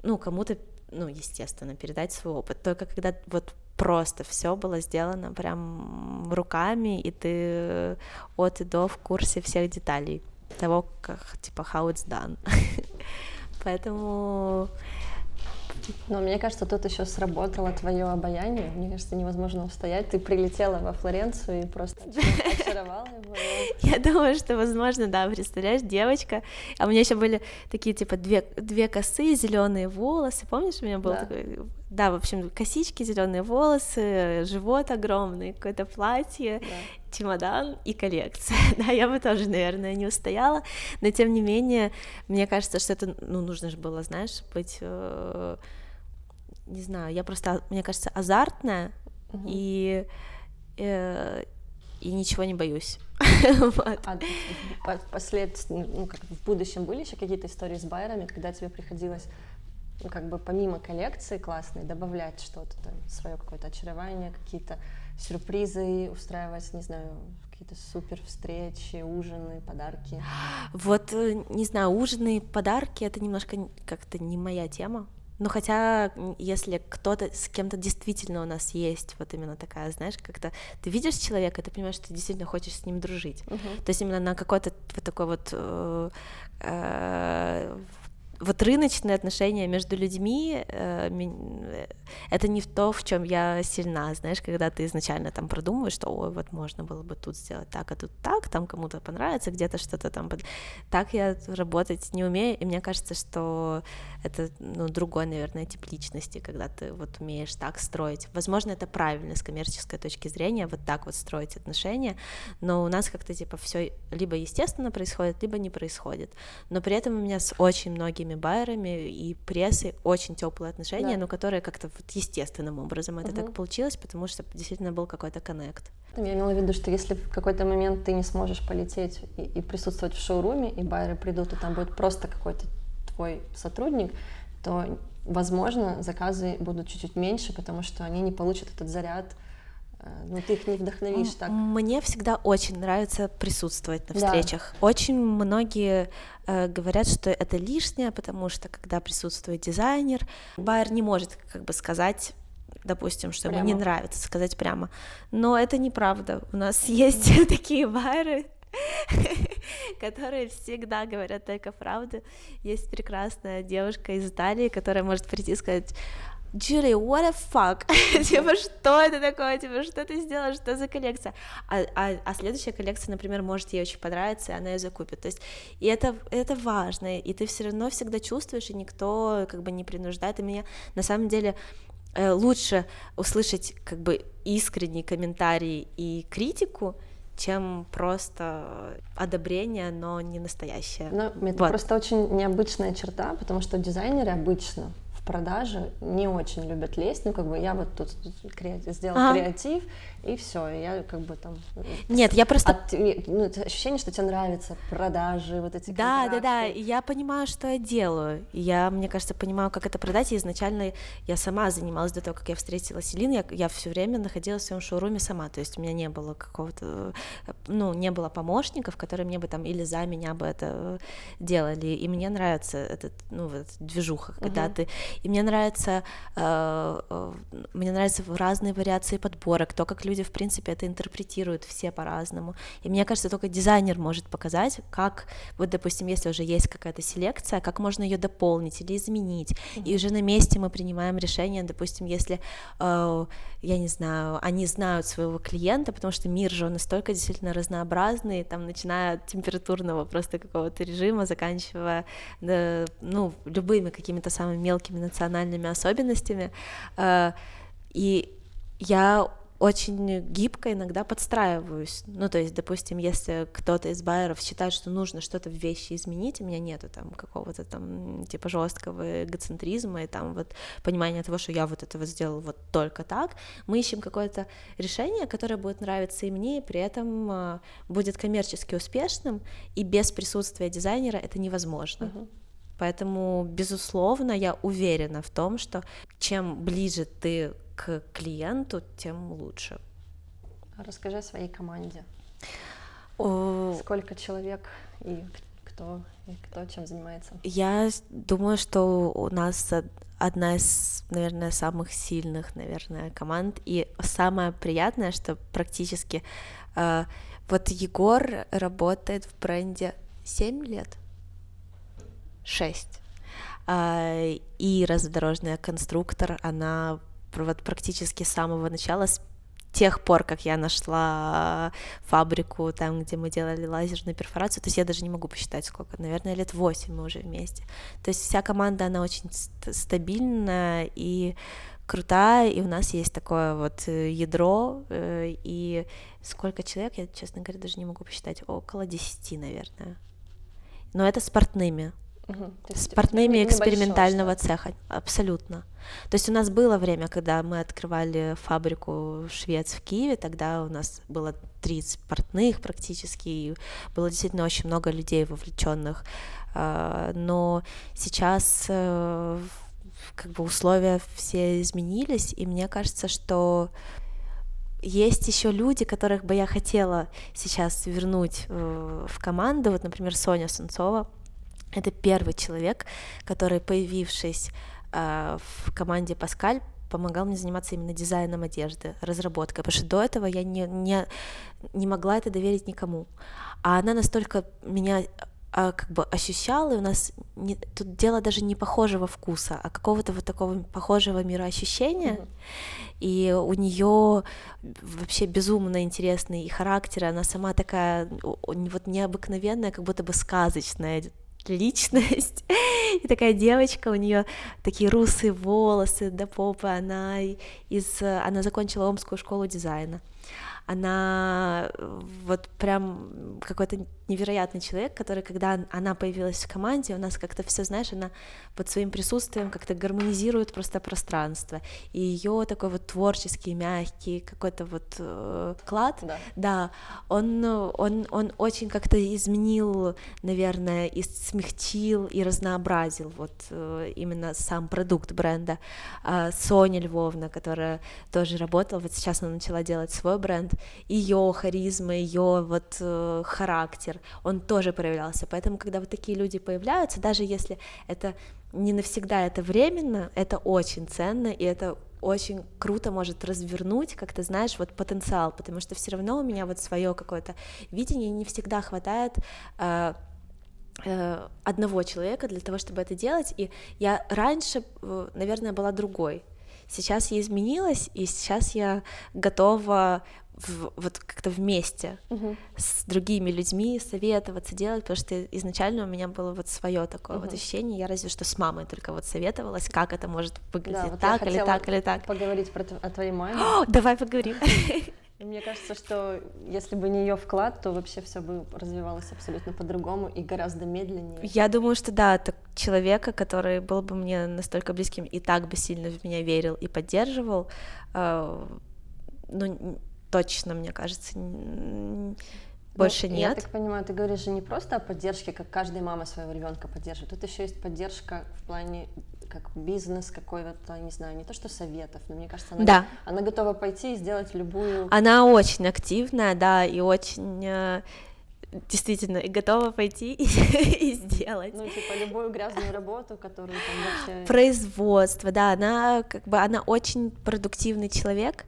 ну, кому-то, ну, естественно, передать свой опыт. Только когда вот просто все было сделано прям руками, и ты от и до в курсе всех деталей того, как, типа, how it's done. Поэтому но мне кажется, тут еще сработало твое обаяние. Мне кажется, невозможно устоять. Ты прилетела во Флоренцию и просто очаровала его. Я думаю, что возможно, да, представляешь, девочка. А у меня еще были такие, типа, две, две косы, зеленые волосы. Помнишь, у меня был да. такой да, в общем, косички, зеленые волосы, живот огромный, какое-то платье, да. чемодан и коллекция. Да, я бы тоже, наверное, не устояла, но тем не менее, мне кажется, что это, ну, нужно же было, знаешь, быть, э, не знаю, я просто, мне кажется, азартная угу. и э, и ничего не боюсь. А послед... ну, как в будущем были еще какие-то истории с байерами, когда тебе приходилось ну, как бы помимо коллекции классной добавлять что-то там, свое какое-то очарование, какие-то сюрпризы устраивать, не знаю, какие-то супер встречи, ужины, подарки. Вот, э, не знаю, ужины, подарки — это немножко как-то не моя тема. Но хотя, если кто-то с кем-то действительно у нас есть вот именно такая, знаешь, как-то ты видишь человека, ты понимаешь, что ты действительно хочешь с ним дружить. Uh-huh. То есть именно на какой-то вот такой вот э, э, вот рыночные отношения между людьми э, это не то, в чем я сильна, знаешь, когда ты изначально там продумываешь, что ой, вот можно было бы тут сделать так, а тут так, там кому-то понравится, где-то что-то там. Так я работать не умею, и мне кажется, что это ну, другой, наверное, тип личности, когда ты вот умеешь так строить. Возможно, это правильно с коммерческой точки зрения, вот так вот строить отношения, но у нас как-то типа все либо естественно происходит, либо не происходит. Но при этом у меня с очень многими многими байерами и прессой очень теплые отношения, да. но которые как-то вот естественным образом это угу. так получилось, потому что действительно был какой-то коннект. Я имела в виду, что если в какой-то момент ты не сможешь полететь и, и присутствовать в шоуруме, и байеры придут, и там будет просто какой-то твой сотрудник, то, возможно, заказы будут чуть-чуть меньше, потому что они не получат этот заряд Э, ну, ты их не вдохновишь так. Мне всегда очень нравится присутствовать на встречах. Да. Очень многие э, говорят, что это лишнее, потому что когда присутствует дизайнер, байер не может как бы сказать допустим, что прямо. ему не нравится сказать прямо. Но это неправда. У нас есть такие байеры, которые всегда говорят только правду. Есть прекрасная девушка из Италии, которая может прийти и сказать, Джули, what the fuck? типа, что это такое? Типа, что ты сделала? Что за коллекция? А, а, а следующая коллекция, например, может ей очень понравиться, и она ее закупит. То есть, и это, это важно, и ты все равно всегда чувствуешь, и никто как бы не принуждает. И меня на самом деле э, лучше услышать как бы искренний комментарий и критику, чем просто одобрение, но не настоящее. Ну, это вот. просто очень необычная черта, потому что дизайнеры обычно продажи не очень любят лезть, ну как бы я вот тут, тут креатив, сделал а. креатив и все, я как бы там. Нет, я просто. От, ну, ощущение, что тебе нравятся продажи, вот эти. Да, контракты. да, да. Я понимаю, что я делаю. Я, мне кажется, понимаю, как это продать. И изначально я сама занималась до того, как я встретила Селин. Я, я все время находилась в своем шоуруме сама. То есть у меня не было какого-то, ну, не было помощников, которые мне бы там или за меня бы это делали. И мне нравится этот, ну, вот движуха, когда uh-huh. ты и мне нравится, э, э, мне нравятся разные вариации подборок, то, как люди, в принципе, это интерпретируют все по-разному. И мне кажется, только дизайнер может показать, как, вот, допустим, если уже есть какая-то селекция, как можно ее дополнить или изменить. Mm-hmm. И уже на месте мы принимаем решение, допустим, если, э, я не знаю, они знают своего клиента, потому что мир же настолько действительно разнообразный, там, начиная от температурного просто какого-то режима, заканчивая, да, ну, любыми какими-то самыми мелкими национальными особенностями. Э, и я очень гибко иногда подстраиваюсь. Ну, то есть, допустим, если кто-то из байеров считает, что нужно что-то в вещи изменить, у меня нету там какого-то там типа жесткого эгоцентризма и там вот понимания того, что я вот это вот сделал вот только так. Мы ищем какое-то решение, которое будет нравиться и мне, и при этом э, будет коммерчески успешным, и без присутствия дизайнера это невозможно. Uh-huh. Поэтому, безусловно, я уверена в том, что чем ближе ты к клиенту, тем лучше. Расскажи о своей команде. О... Сколько человек и кто, и кто чем занимается? Я думаю, что у нас одна из, наверное, самых сильных, наверное, команд. И самое приятное, что практически э, вот Егор работает в бренде 7 лет. 6. А, и разнодорожная конструктор, она вот практически с самого начала, с тех пор, как я нашла фабрику, там, где мы делали лазерную перфорацию, то есть я даже не могу посчитать сколько, наверное, лет 8 мы уже вместе. То есть вся команда, она очень стабильная и крутая, и у нас есть такое вот э, ядро, э, и сколько человек, я, честно говоря, даже не могу посчитать, около 10, наверное. Но это спортными, Угу. С партнерами экспериментального цеха, абсолютно. То есть у нас было время, когда мы открывали фабрику швец в Киеве, тогда у нас было 30 портных практически, и было действительно очень много людей вовлеченных. А, но сейчас э, как бы условия все изменились, и мне кажется, что есть еще люди, которых бы я хотела сейчас вернуть э, в команду. Вот, например, Соня Сунцова, это первый человек, который, появившись э, в команде Паскаль, помогал мне заниматься именно дизайном одежды, разработкой, потому что до этого я не, не, не могла это доверить никому. А она настолько меня а, как бы ощущала, и у нас не, тут дело даже не похожего вкуса, а какого-то вот такого похожего мироощущения. Mm-hmm. И у нее вообще безумно интересный и характер, она сама такая вот необыкновенная, как будто бы сказочная личность. И такая девочка, у нее такие русые волосы до попы, она из, она закончила Омскую школу дизайна. она вот прям какой-то невероятный человек, который, когда она появилась в команде, у нас как-то все, знаешь, она под своим присутствием как-то гармонизирует просто пространство. И ее такой вот творческий, мягкий какой-то вот э, клад, Да. да, он, он, он очень как-то изменил, наверное, и смягчил, и разнообразил вот э, именно сам продукт бренда. А Соня Львовна, которая тоже работала, вот сейчас она начала делать свой бренд, ее харизма, ее вот э, характер, он тоже проявлялся. Поэтому, когда вот такие люди появляются, даже если это не навсегда, это временно, это очень ценно, и это очень круто может развернуть, как ты знаешь, вот потенциал, потому что все равно у меня вот свое какое-то видение не всегда хватает э, э, одного человека для того, чтобы это делать, и я раньше, э, наверное, была другой. Сейчас я изменилась, и сейчас я готова в, вот как-то вместе Мгм. с другими людьми советоваться, делать, потому что изначально у меня было вот свое такое вот Мгм. ощущение, я разве что с мамой только вот советовалась, как это может выглядеть Да, вот так или так или так. Поговорить про, о твоей маме. О, давай поговорим. И мне кажется, что если бы не ее вклад, то вообще все бы развивалось абсолютно по-другому и гораздо медленнее. Я думаю, что да, это человека, который был бы мне настолько близким и так бы сильно в меня верил и поддерживал, э, ну, точно, мне кажется, н- больше Ну, нет. Я так понимаю, ты говоришь же не просто о поддержке, как каждая мама своего ребенка поддерживает. Тут еще есть поддержка в плане как бизнес какой-то, не знаю, не то что советов, но мне кажется, она, Да. она готова пойти и сделать любую... Она очень активная, да, и очень э, действительно и готова пойти и, и сделать. Ну, типа, любую грязную работу, которую там вообще... Производство, да, она как бы она очень продуктивный человек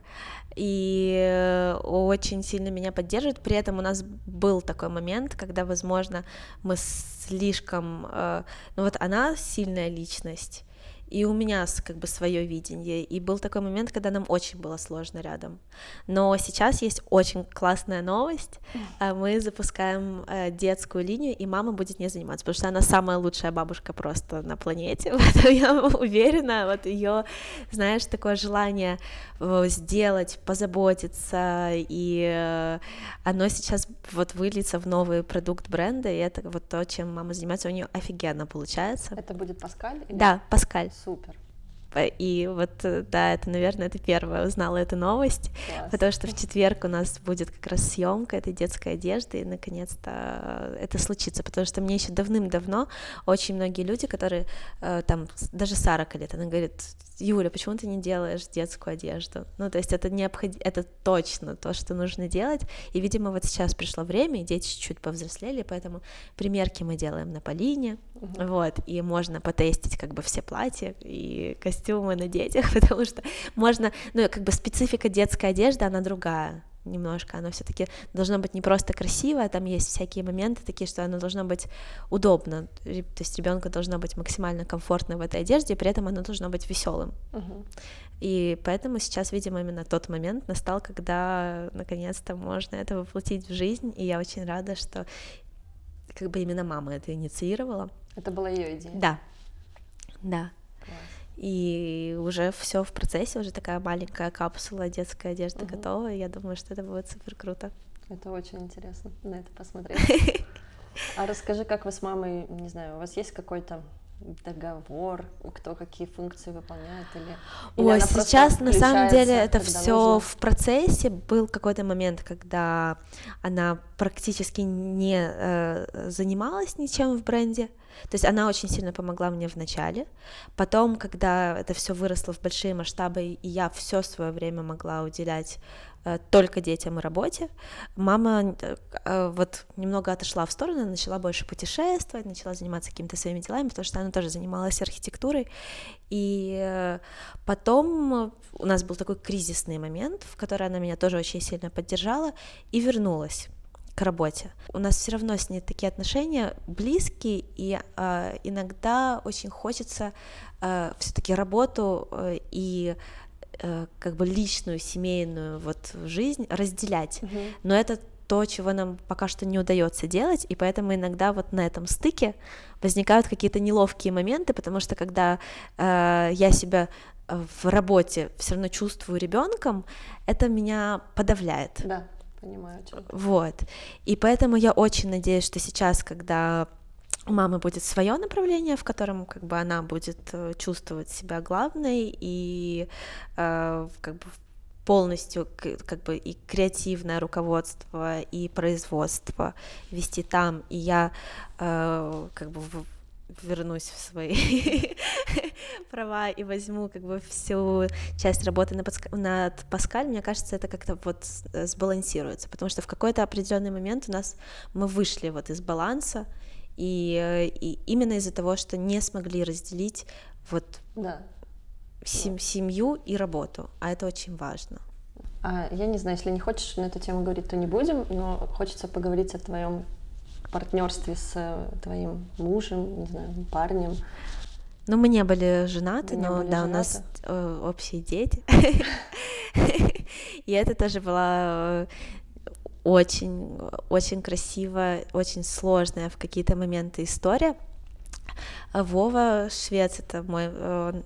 и очень сильно меня поддерживает. При этом у нас был такой момент, когда, возможно, мы слишком, э, ну вот она сильная личность. И у меня как бы свое видение. И был такой момент, когда нам очень было сложно рядом. Но сейчас есть очень классная новость. А Мы запускаем э, детскую линию, и мама будет не заниматься, потому что она самая лучшая бабушка просто на планете. Поэтому я уверена, вот ее, знаешь, такое желание э, сделать, позаботиться, и э, оно сейчас вот выльется в новый продукт бренда, и это вот то, чем мама занимается, у нее офигенно получается. Это будет Паскаль? или- Да, Паскаль. Супер. И вот, э, да, это, наверное, ты первая узнала эту новость, Класс. потому что в четверг у нас будет как раз съемка этой детской одежды, и наконец-то это случится, потому что мне еще давным-давно очень многие люди, которые э, там, даже Сара Калет, она говорит, Юля, почему ты не делаешь детскую одежду? Ну, то есть это необходимо, это точно то, что нужно делать, и, видимо, вот сейчас пришло время, и дети чуть-чуть повзрослели, поэтому примерки мы делаем на Полине, вот, и можно потестить как бы все платья и костюмы на детях, потому что можно, ну, как бы специфика детской одежды, она другая немножко, оно все-таки должно быть не просто красиво, там есть всякие моменты такие, что оно должно быть удобно, то есть ребенку должно быть максимально комфортно в этой одежде, и при этом оно должно быть веселым. Мгм. И поэтому сейчас, видимо, именно тот момент настал, когда наконец-то можно это воплотить в жизнь, и я очень рада, что как бы именно мама это инициировала. Это была ее идея. Да, да. Класс. И уже все в процессе, уже такая маленькая капсула детской одежды Мгм. готова. И я думаю, что это будет супер круто. Это очень интересно на это посмотреть. А расскажи, как вы с мамой, не знаю, у вас есть какой-то договор, кто какие функции выполняет или... Ой, сейчас на самом деле это все нужно? в процессе. Был какой-то момент, когда она практически не э, занималась ничем в бренде. То есть она очень сильно помогла мне в начале. Потом, когда это все выросло в большие масштабы, и я все свое время могла уделять только детям и работе, мама э, э, вот немного отошла в сторону, начала больше путешествовать, начала заниматься какими-то своими делами, потому что она тоже занималась архитектурой. И э, потом э, у нас был такой кризисный момент, в который она меня тоже очень сильно поддержала и вернулась к работе. У нас все равно с ней такие отношения близкие, и э, иногда очень хочется э, все-таки работу э, и э, как бы личную семейную вот жизнь разделять. Мгм. Но это то, чего нам пока что не удается делать, и поэтому иногда вот на этом стыке возникают какие-то неловкие моменты, потому что когда э, я себя в работе все равно чувствую ребенком, это меня подавляет. Да, понимаю. Тебя. Вот. И поэтому я очень надеюсь, что сейчас, когда у мамы будет свое направление, в котором как бы она будет э, чувствовать себя главной и э, как бы полностью как бы и креативное руководство и производство вести там. И я э, как бы в, вернусь в свои права и возьму как бы всю часть работы над, над Паскаль, мне кажется, это как-то вот сбалансируется, потому что в какой-то определенный момент у нас мы вышли вот из баланса, и, и именно из-за того, что не смогли разделить вот да. сем, семью и работу, а это очень важно. А, я не знаю, если не хочешь на эту тему говорить, то не будем, но хочется поговорить о твоем партнерстве с э, твоим мужем, не знаю, парнем. Ну, мы не были женаты, не но были да, женаты. у нас э, общие дети. И это тоже была э, очень, очень красивая, очень сложная в какие-то моменты история. Вова Швец, это мой, э,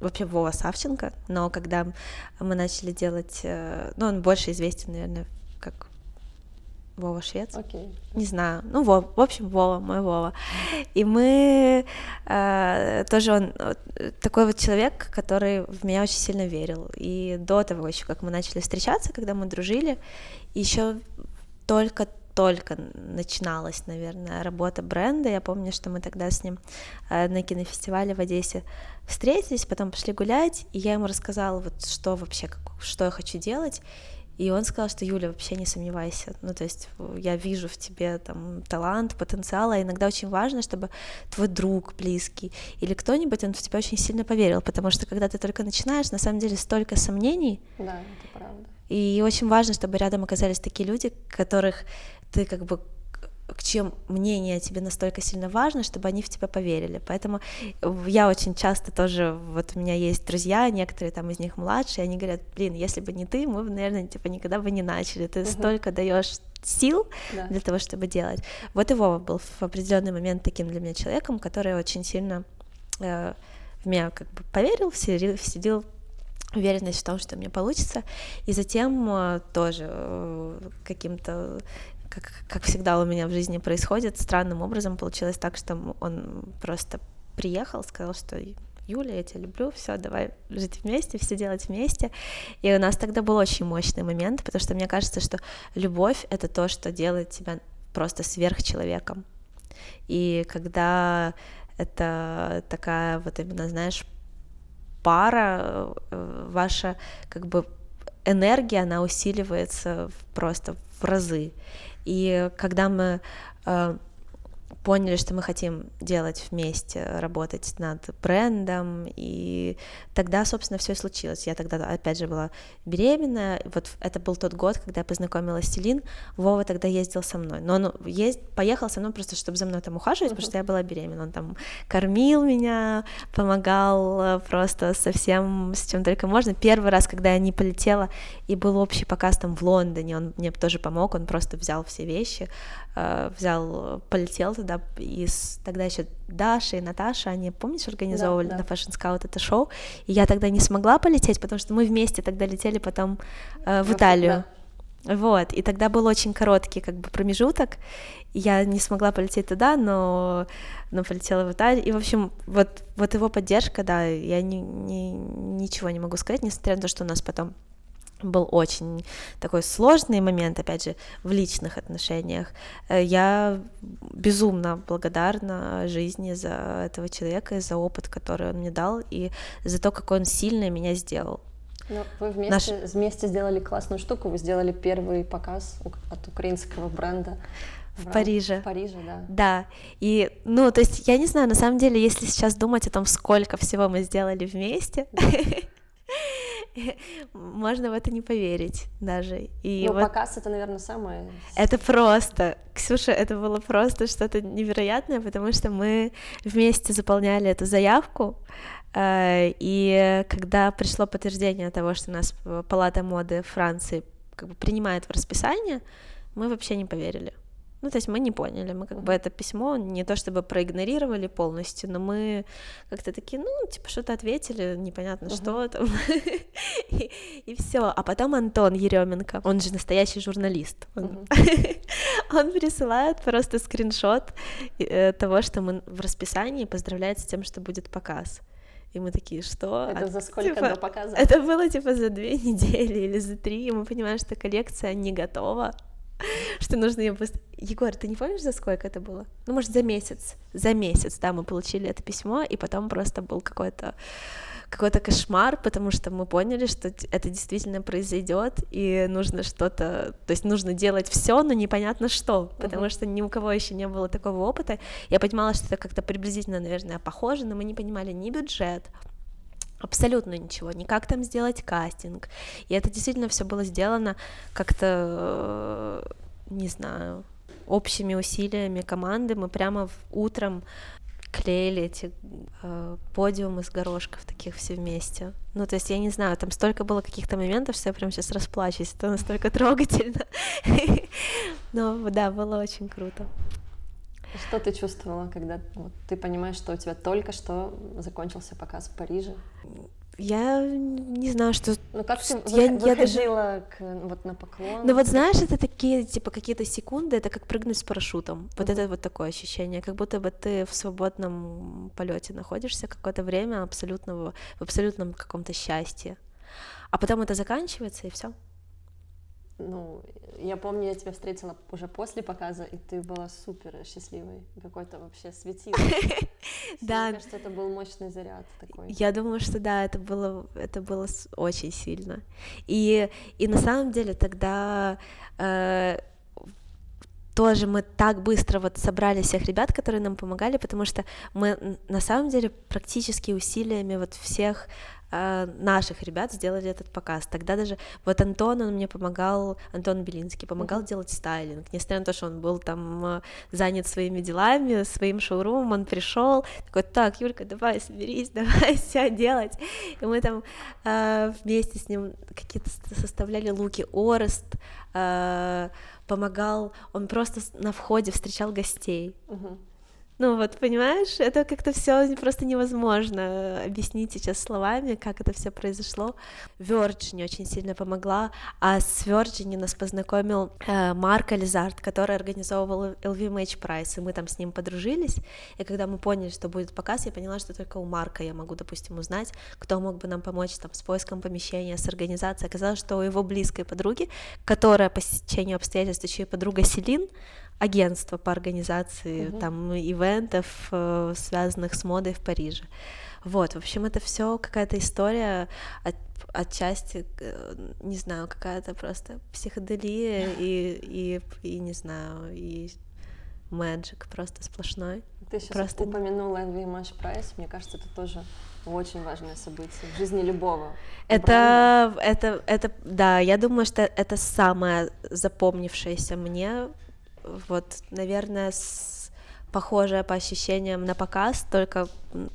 вообще Вова Савченко, но когда мы начали делать, э, ну, он больше известен, наверное, как Вова Швец. Okay. Не знаю. Ну, Вова, в общем, Вова, мой Вова. И мы э, тоже он такой вот человек, который в меня очень сильно верил. И до того еще, как мы начали встречаться, когда мы дружили, еще только только начиналась, наверное, работа бренда. Я помню, что мы тогда с ним э, на кинофестивале в Одессе встретились, потом пошли гулять, и я ему рассказала, вот что вообще, что я хочу делать. И он сказал, что Юля, вообще не сомневайся. Ну, то есть я вижу в тебе там талант, потенциал, а иногда очень важно, чтобы твой друг близкий или кто-нибудь, он в тебя очень сильно поверил, потому что когда ты только начинаешь, на самом деле столько сомнений. Да, это правда. И очень важно, чтобы рядом оказались такие люди, которых ты как бы к чем мнение тебе настолько сильно важно, чтобы они в тебя поверили. Поэтому я очень часто тоже, вот у меня есть друзья, некоторые там из них младшие, они говорят, блин, если бы не ты, мы бы, наверное, типа никогда бы не начали. Ты uh-huh. столько даешь сил да. для того, чтобы делать. Вот и Вова был в определенный момент таким для меня человеком, который очень сильно э, в меня как бы поверил, вселил, вселил уверенность в том, что мне получится, и затем э, тоже э, каким-то как, как всегда у меня в жизни происходит, странным образом получилось так, что он просто приехал, сказал, что Юля, я тебя люблю, все, давай жить вместе, все делать вместе. И у нас тогда был очень мощный момент, потому что мне кажется, что любовь — это то, что делает тебя просто сверхчеловеком. И когда это такая вот именно, знаешь, пара, э, ваша как бы энергия, она усиливается просто в разы. И когда мы э, поняли, что мы хотим делать вместе, работать над брендом, и тогда, собственно, все и случилось. Я тогда, опять же, была беременная, вот это был тот год, когда я познакомилась с Селин, Вова тогда ездил со мной, но он есть, поехал со мной просто, чтобы за мной там ухаживать, uh-huh. потому что я была беременна, он там кормил меня, помогал э, просто со всем, с чем только можно. Первый раз, когда я не полетела, и был общий показ там в Лондоне, он мне тоже помог, он просто взял все вещи, э, взял, полетел туда, и с, тогда еще Даша и Наташа, они, помнишь, организовывали да, да. на Fashion Scout это шоу, и я тогда не смогла полететь, потому что мы вместе тогда летели потом э, в Италию. Да. Вот, и тогда был очень короткий как бы промежуток, я не смогла полететь туда, но, но полетела в Италию, и, в общем, вот, вот его поддержка, да, я ни, ни, ничего не могу сказать, несмотря на то, что у нас потом был очень такой сложный момент, опять же, в личных отношениях. Э, я безумно благодарна жизни за этого человека и за опыт, который он мне дал, и за то, какой он сильно меня сделал. Ну, вы вместе, Наш... вместе сделали классную штуку, вы сделали первый показ от украинского бренда. В Париже. В Париже, да. Да. И, ну, то есть, я не знаю, на самом деле, если сейчас думать о том, сколько всего мы сделали вместе, можно в это не поверить даже. И ну, вот показ это, наверное, самое... Это просто, Ксюша, это было просто что-то невероятное, потому что мы вместе заполняли эту заявку, э, и когда пришло подтверждение того, что нас Палата моды Франции как бы принимает в расписание, мы вообще не поверили. Ну, то есть мы не поняли, мы как бы это письмо не то чтобы проигнорировали полностью, но мы как-то такие, ну, типа что-то ответили, непонятно uh-huh. что там, и, и все. А потом Антон Еременко, он же настоящий журналист, он, uh-huh. он присылает просто скриншот э, того, что мы в расписании поздравляет с тем, что будет показ. И мы такие, что? Это а, за сколько типа, до показа? Это было типа за две недели или за три, и мы понимаем, что коллекция не готова, что нужно ее быстро... Егор, ты не помнишь, за сколько это было? Ну, может, за месяц. За месяц, да, мы получили это письмо, и потом просто был какой-то какой-то кошмар, потому что мы поняли, что это действительно произойдет, и нужно что-то, то есть нужно делать все, но непонятно что, потому uh-huh. что ни у кого еще не было такого опыта. Я понимала, что это как-то приблизительно, наверное, похоже, но мы не понимали ни бюджет, абсолютно ничего, ни как там сделать кастинг. И это действительно все было сделано как-то, не знаю, общими усилиями команды. Мы прямо утром клеили эти э, подиумы с горошков таких все вместе. Ну, то есть, я не знаю, там столько было каких-то моментов, что я прям сейчас расплачусь, это настолько трогательно. Но да, было очень круто. Что ты чувствовала, когда вот, ты понимаешь, что у тебя только что закончился показ в Париже? Я не знаю, что... Ну как ты я, выходила я даже... к, вот на поклон? Ну вот знаешь, это такие, типа, какие-то секунды, это как прыгнуть с парашютом. Вот uh-huh. это вот такое ощущение, как будто бы ты в свободном полете находишься какое-то время абсолютного, в абсолютном каком-то счастье. А потом это заканчивается, и все ну, я помню, я тебя встретила уже после показа, и ты была супер счастливой, какой-то вообще светил. Да. Мне кажется, это был мощный заряд такой. Я думаю, что да, это было, это было очень сильно. И, и на самом деле тогда э, тоже мы так быстро вот собрали всех ребят, которые нам помогали, потому что мы на самом деле практически усилиями вот всех э, наших ребят сделали этот показ. Тогда даже вот Антон, он мне помогал, Антон Белинский помогал mm-hmm. делать стайлинг, несмотря на то, что он был там э, занят своими делами, своим шоурумом, он пришел такой, так, Юлька, давай соберись, давай все делать. И мы там э, вместе с ним какие-то составляли луки, Орест, э, помогал, он просто на входе встречал гостей. Uh-huh. Ну вот, понимаешь, это как-то все просто невозможно объяснить сейчас словами, как это все произошло. Virgin очень сильно помогла, а с Virgin нас познакомил э, Марк Ализард, который организовывал LVMH Prize, и мы там с ним подружились, и когда мы поняли, что будет показ, я поняла, что только у Марка я могу, допустим, узнать, кто мог бы нам помочь там с поиском помещения, с организацией. Оказалось, что у его близкой подруги, которая по стечению обстоятельств еще и подруга Селин, агентство по организации uh-huh. там ивентов, э, связанных с модой в Париже. Вот, в общем, это все какая-то история от, отчасти, э, не знаю, какая-то просто психоделия и, и, и не знаю, и мэджик просто сплошной. Ты сейчас просто... упомянула LVMH Прайс, мне кажется, это тоже очень важное событие в жизни любого. Это, это, это, да, я думаю, что это самое запомнившееся мне вот, наверное, с похожее по ощущениям на показ, только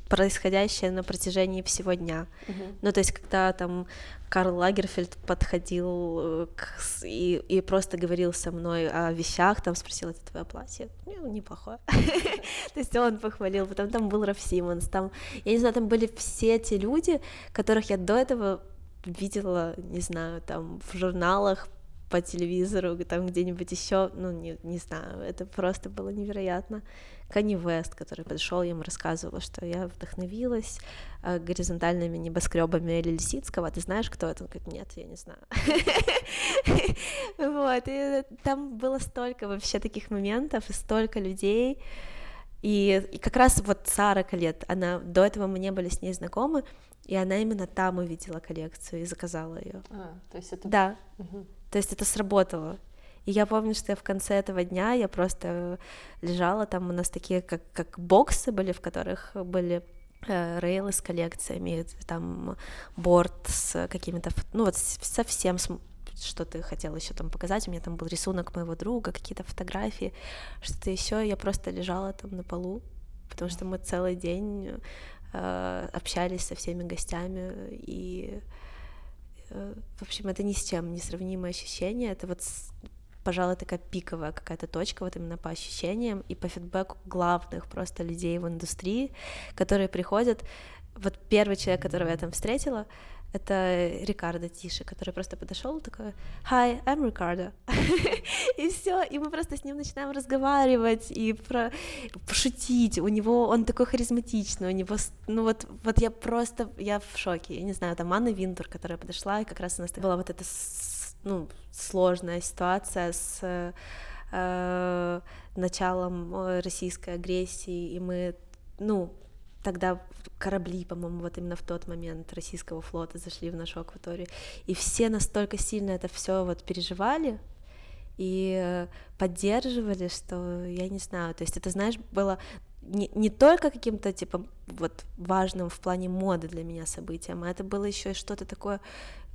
происходящее на протяжении всего дня. Uh-huh. Ну, то есть, когда там Карл Лагерфельд подходил э, к, и, и просто говорил со мной о вещах, там спросил, это твое платье? Ну, неплохое. То есть он похвалил, потом там был Раф Симмонс, там, я не знаю, там были все те люди, которых я до этого видела, не знаю, там в журналах, по телевизору, там где-нибудь еще, ну, не, не знаю, это просто было невероятно. Кани Вест, который подошел, я ему рассказывала, что я вдохновилась э, горизонтальными небоскребами Эли Лисицкого, ты знаешь, кто это? Он говорит, нет, я не знаю. Вот, и там было столько вообще таких моментов, и столько людей, и, и как раз вот Сара Калет, она до этого мы не были с ней знакомы, и она именно там увидела коллекцию и заказала ее. А, то есть это... Да. Угу. То есть это сработало. И я помню, что я в конце этого дня я просто лежала, там у нас такие как, как боксы были, в которых были э, рейлы с коллекциями, там борт с какими-то, ну вот совсем что ты хотела еще там показать. У меня там был рисунок моего друга, какие-то фотографии, что-то еще. Я просто лежала там на полу, потому что мы целый день э, общались со всеми гостями и в общем, это ни с чем не сравнимое ощущение. Это вот пожалуй, такая пиковая какая-то точка, вот именно по ощущениям и по фидбэку главных просто людей в индустрии, которые приходят. Вот первый человек, которого я там встретила, это Рикардо Тиши, который просто подошел такой, Hi, I'm Ricardo. и все, и мы просто с ним начинаем разговаривать и про пошутить. У него он такой харизматичный, у него, ну вот, вот я просто, я в шоке. Я не знаю, там Анна Винтур, которая подошла, и как раз у нас была вот эта ну, сложная ситуация с э, началом э, российской агрессии, и мы, ну, тогда корабли, по-моему, вот именно в тот момент российского флота зашли в нашу акваторию, и все настолько сильно это все вот переживали и поддерживали, что я не знаю, то есть это, знаешь, было не, не только каким-то типа вот важным в плане моды для меня событием, а это было еще и что-то такое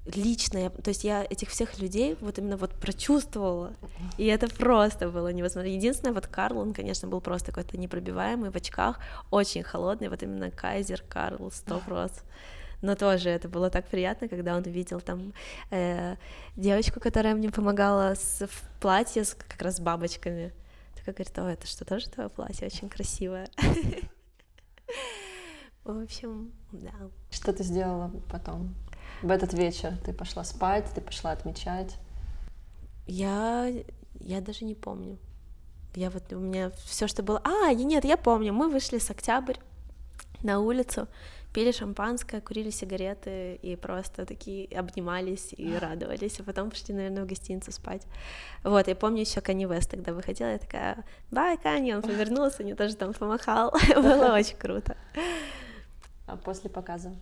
личное, то есть я этих всех людей вот именно вот прочувствовала, и это просто было невозможно. Единственное, вот Карл, он, конечно, был просто какой-то непробиваемый в очках, очень холодный, вот именно Кайзер Карл, сто просто. Но тоже это было так приятно, когда он увидел там э, девочку, которая мне помогала с, в платье с как раз бабочками. Так говорит, о, это что, тоже твое платье? Очень красивое. В общем, да. Что ты сделала потом? В этот вечер? Ты пошла спать, ты пошла отмечать? Я, я даже не помню. Я вот, у меня все, что было... А, нет, я помню, мы вышли с Октябрь на улицу, пили шампанское, курили сигареты и просто такие обнимались и радовались, а потом пошли, наверное, в гостиницу спать. Вот, я помню еще Кани Вест тогда выходила, я такая, бай, Кани, он повернулся, мне тоже там помахал, было очень круто. А после показа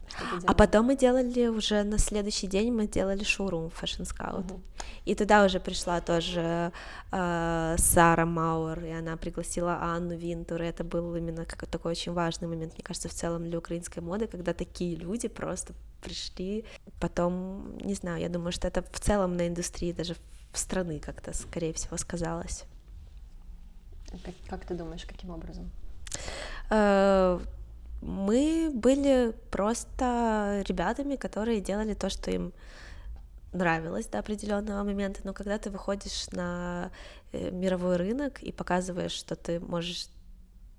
А потом мы делали уже на следующий день мы делали шоурум Fashion Scout. Угу. И туда уже пришла тоже э, Сара Мауэр, и она пригласила Анну Винтур. И это был именно как такой очень важный момент, мне кажется, в целом для украинской моды, когда такие люди просто пришли. Потом, не знаю, я думаю, что это в целом на индустрии даже в страны как-то, скорее всего, сказалось. Как, как ты думаешь, каким образом? Мы были просто ребятами, которые делали то, что им нравилось до определенного момента, но когда ты выходишь на э, мировой рынок и показываешь, что ты можешь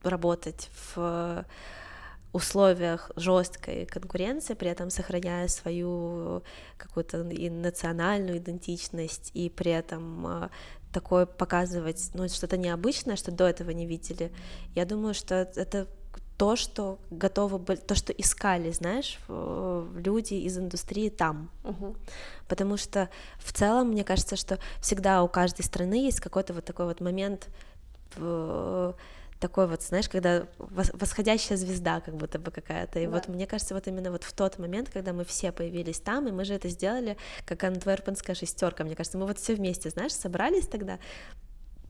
работать в условиях жесткой конкуренции, при этом сохраняя свою какую-то и национальную идентичность, и при этом э, такое показывать, ну, что-то необычное, что до этого не видели. Я думаю, что это то, что готовы были, то, что искали, знаешь, люди из индустрии там. Угу. Потому что в целом, мне кажется, что всегда у каждой страны есть какой-то вот такой вот момент такой вот, знаешь, когда восходящая звезда как будто бы какая-то. И да. вот мне кажется, вот именно вот в тот момент, когда мы все появились там, и мы же это сделали как антверпенская шестерка, мне кажется, мы вот все вместе, знаешь, собрались тогда,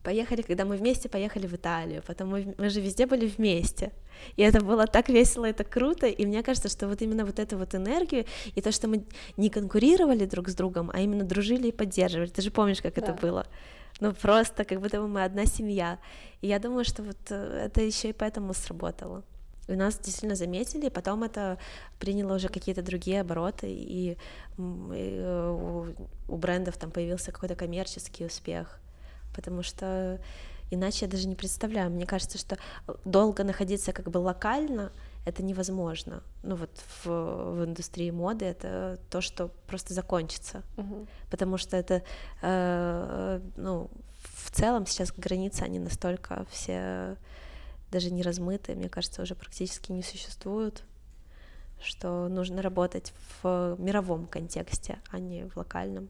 поехали, когда мы вместе поехали в Италию, потом мы, мы же везде были вместе. И это было так весело, это круто, и мне кажется, что вот именно вот эту вот энергию, и то, что мы не конкурировали друг с другом, а именно дружили и поддерживали. Ты же помнишь, как да. это было? Ну, просто как будто бы мы одна семья. И я думаю, что вот э, это еще и поэтому сработало. И нас действительно заметили, и потом это приняло уже какие-то другие обороты, и, и э, у, у брендов там появился какой-то коммерческий успех потому что иначе я даже не представляю. Мне кажется, что долго находиться как бы локально это невозможно. Ну вот в, в индустрии моды это то, что просто закончится, угу. потому что это, э, ну, в целом сейчас границы они настолько все даже не размытые, мне кажется, уже практически не существуют, что нужно работать в мировом контексте, а не в локальном.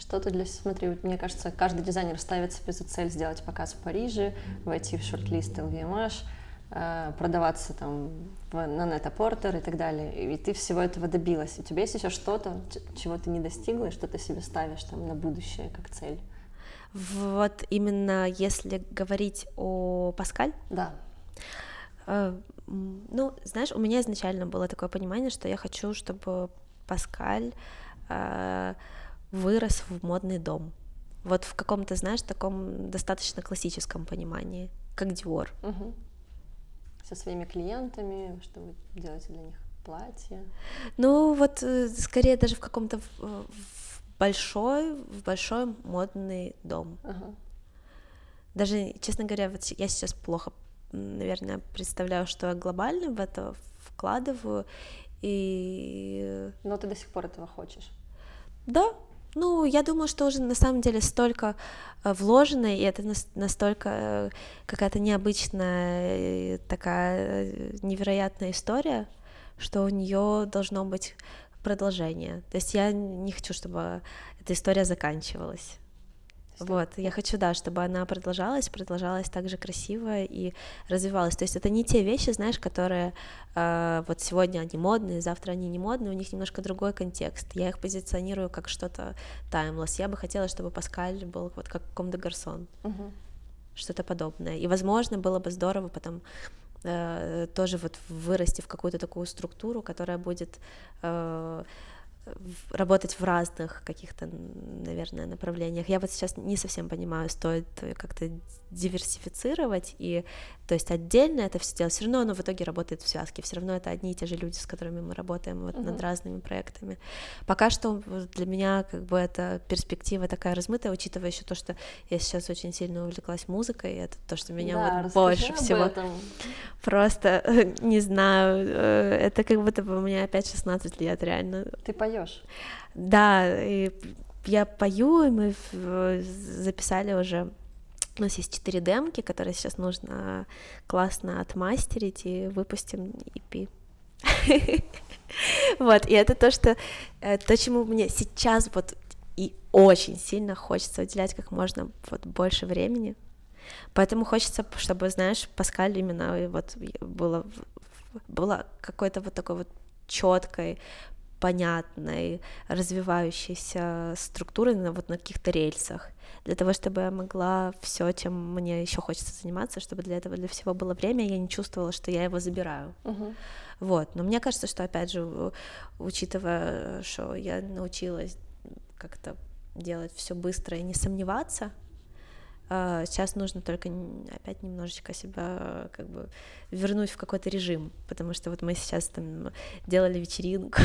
Что ты для себя, смотри, мне кажется, каждый дизайнер ставит себе за цель сделать показ в Париже, войти в шорт-лист LVMH, э, продаваться там в, на Net-Porter и так далее. И ты всего этого добилась. У тебя есть еще что-то, чего ты не достигла, и что ты себе ставишь там на будущее как цель? Вот именно если говорить о Паскаль? Да. Э, ну, знаешь, у меня изначально было такое понимание, что я хочу, чтобы Паскаль э, вырос в модный дом. Вот в каком-то, знаешь, таком достаточно классическом понимании, как Dior. Угу. Со своими клиентами, что вы делаете для них платье? Ну, вот э, скорее даже в каком-то большой, в большой модный дом. Ага. Даже, честно говоря, вот я сейчас плохо, наверное, представляю, что я глобально в это вкладываю, и... Но ты до сих пор этого хочешь? Да, ну, я думаю, что уже на самом деле столько э, вложено, и это настолько э, какая-то необычная, такая э, невероятная история, что у нее должно быть продолжение. То есть я не хочу, чтобы эта история заканчивалась. Вот, я хочу, да, чтобы она продолжалась, продолжалась так же красиво и развивалась. То есть это не те вещи, знаешь, которые э, вот сегодня они модные, завтра они не модные, у них немножко другой контекст. Я их позиционирую как что-то таймлесс. Я бы хотела, чтобы Паскаль был вот как Ком де Гарсон. Угу. Что-то подобное. И, возможно, было бы здорово потом э, тоже вот вырасти в какую-то такую структуру, которая будет э, работать в разных каких-то, наверное, направлениях. Я вот сейчас не совсем понимаю, стоит как-то диверсифицировать и, то есть отдельно это все делать. Все равно оно в итоге работает в связке. Все равно это одни и те же люди, с которыми мы работаем вот uh-huh. над разными проектами. Пока что для меня как бы эта перспектива такая размытая, учитывая еще то, что я сейчас очень сильно увлеклась музыкой, это то, что меня да, вот больше всего этом. просто не знаю, э, это как будто бы у меня опять 16 лет реально. Ты поешь? Да, и я пою, и мы записали уже у нас есть четыре демки, которые сейчас нужно классно отмастерить и выпустим EP. Вот, и это то, что э, то, чему мне сейчас вот и очень сильно хочется уделять как можно вот больше времени. Поэтому хочется, чтобы, знаешь, Паскаль именно вот было, было какой-то вот такой вот четкой понятной, развивающейся структуры на, вот на каких-то рельсах, для того, чтобы я могла все, чем мне еще хочется заниматься, чтобы для этого для всего было время, я не чувствовала, что я его забираю. Uh-huh. Вот. Но мне кажется, что опять же, учитывая, что я научилась как-то делать все быстро и не сомневаться, сейчас нужно только опять немножечко себя как бы вернуть в какой-то режим, потому что вот мы сейчас там делали вечеринку,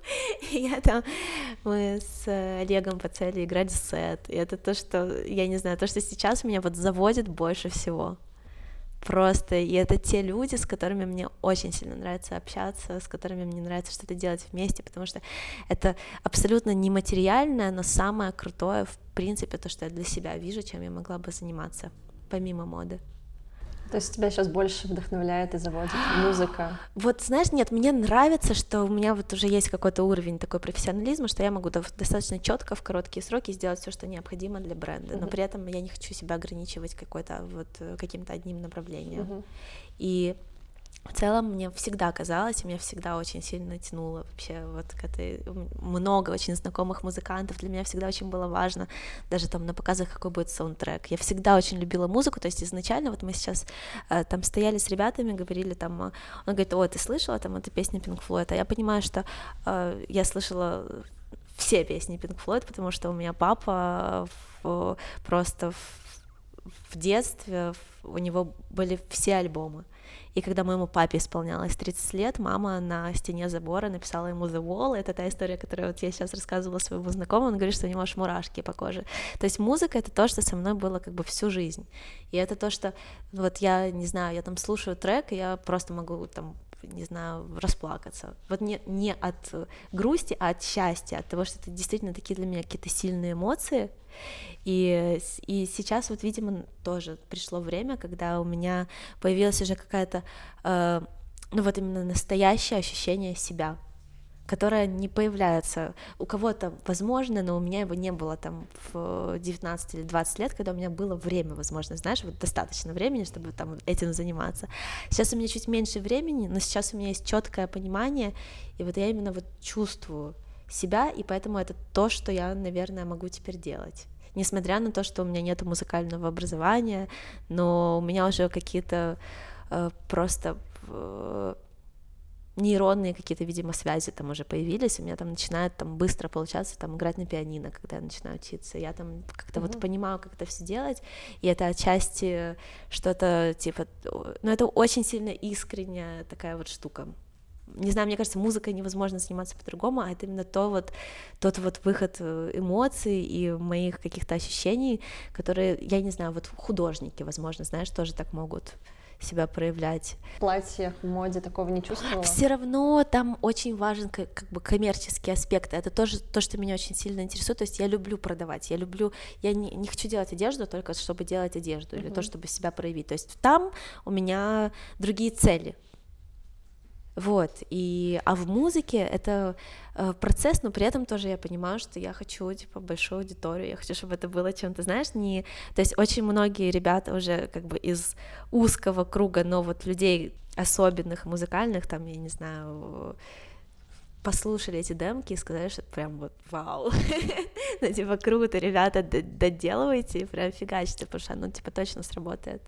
я там, мы с Олегом по цели играть в сет, и это то, что, я не знаю, то, что сейчас меня вот заводит больше всего просто, и это те люди, с которыми мне очень сильно нравится общаться, с которыми мне нравится что-то делать вместе, потому что это абсолютно нематериальное, но самое крутое, в принципе, то, что я для себя вижу, чем я могла бы заниматься, помимо моды. То есть тебя сейчас больше вдохновляет и заводит музыка? Вот знаешь, нет, мне нравится, что у меня вот уже есть какой-то уровень такой профессионализма, что я могу достаточно четко в короткие сроки сделать все, что необходимо для бренда, но при этом я не хочу себя ограничивать какой-то вот э, каким-то одним направлением. И в целом мне всегда казалось, и меня всегда очень сильно тянуло вообще вот к этой много очень знакомых музыкантов, для меня всегда очень было важно даже там на показах какой будет саундтрек. Я всегда очень любила музыку, то есть изначально вот мы сейчас э, там стояли с ребятами, говорили там, он говорит, о, ты слышала там эту песню Pink Floyd, а я понимаю, что э, я слышала все песни Pink Floyd, потому что у меня папа в, просто в в детстве у него были все альбомы. И когда моему папе исполнялось 30 лет, мама на стене забора написала ему The Wall. Это та история, которую вот я сейчас рассказывала своему знакомому. Он говорит, что у него аж мурашки по коже. То есть музыка — это то, что со мной было как бы всю жизнь. И это то, что вот я, не знаю, я там слушаю трек, и я просто могу там не знаю, расплакаться. Вот не, не от грусти, а от счастья, от того, что это действительно такие для меня какие-то сильные эмоции. И, и сейчас вот, видимо, тоже пришло время, когда у меня появилась уже какая-то, э, ну вот именно настоящее ощущение себя, которая не появляется. У кого-то возможно, но у меня его не было там в 19 или 20 лет, когда у меня было время, возможно, знаешь, вот достаточно времени, чтобы там этим заниматься. Сейчас у меня чуть меньше времени, но сейчас у меня есть четкое понимание, и вот я именно вот чувствую себя, и поэтому это то, что я, наверное, могу теперь делать. Несмотря на то, что у меня нет музыкального образования, но у меня уже какие-то э, просто э, нейронные какие-то, видимо, связи там уже появились, у меня там начинает там быстро получаться там играть на пианино, когда я начинаю учиться. Я там как-то mm-hmm. вот понимаю, как это все делать, и это отчасти что-то типа, ну это очень сильно искренняя такая вот штука. Не знаю, мне кажется, музыкой невозможно заниматься по-другому, а это именно то вот, тот вот выход э, эмоций и моих каких-то ощущений, которые, я не знаю, вот художники, возможно, знаешь, тоже так могут себя проявлять. В платьях, в моде такого не чувствовала? Все равно там очень важен как, как бы коммерческий аспект. Это тоже то, что меня очень сильно интересует. То есть я люблю продавать, я люблю, я не, не хочу делать одежду только чтобы делать одежду uh-huh. или то, чтобы себя проявить. То есть там у меня другие цели. Вот, и, а в музыке это э, процесс, но при этом тоже я понимаю, что я хочу, типа, большую аудиторию, я хочу, чтобы это было чем-то, знаешь, не... То есть очень многие ребята уже как бы из узкого круга, но вот людей особенных, музыкальных, там, я не знаю, послушали эти демки и сказали, что прям вот вау, ну, типа, круто, ребята, доделывайте, прям фигачьте, потому что оно, типа, точно сработает.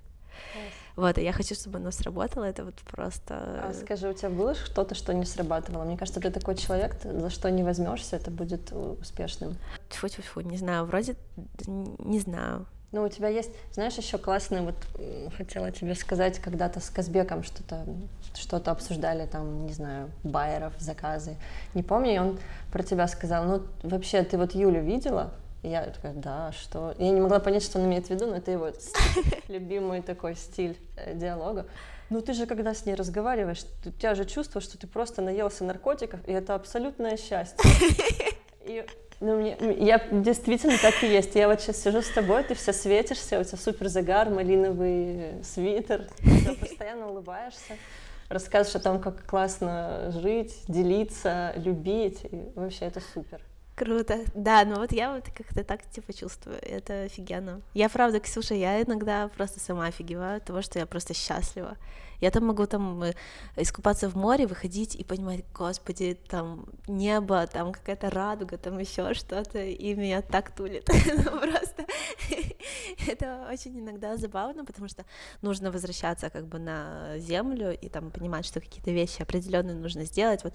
Вот, и я хочу, чтобы оно сработало, это вот просто... А скажи, у тебя было что-то, что не срабатывало? Мне кажется, ты такой человек, за что не возьмешься, это будет успешным. Тьфу-тьфу-тьфу, не знаю, вроде, не знаю. Ну, у тебя есть, знаешь, еще классный, вот хотела тебе сказать, когда-то с Казбеком что-то что-то обсуждали, там, не знаю, байеров, заказы. Не помню, и он про тебя сказал, ну, вообще, ты вот Юлю видела? И я такая, да, что? Я не могла понять, что он имеет в виду, но это его любимый такой стиль э, диалога. Ну ты же, когда с ней разговариваешь, у тебя же чувство, что ты просто наелся наркотиков, и это абсолютное счастье. И, ну, мне, я действительно так и есть. Я вот сейчас сижу с тобой, ты вся светишься, у тебя супер загар, малиновый свитер, ты постоянно улыбаешься, рассказываешь о том, как классно жить, делиться, любить, и вообще это супер. Круто. Да, ну вот я вот как-то так типа чувствую. Это офигенно. Я правда, Ксюша, я иногда просто сама офигеваю от того, что я просто счастлива. Я там могу там э, искупаться в море, выходить и понимать, господи, там небо, там какая-то радуга, там еще что-то, и меня так тулит. Ну, просто это очень иногда забавно, потому что нужно возвращаться как бы на землю и там понимать, что какие-то вещи определенные нужно сделать. Вот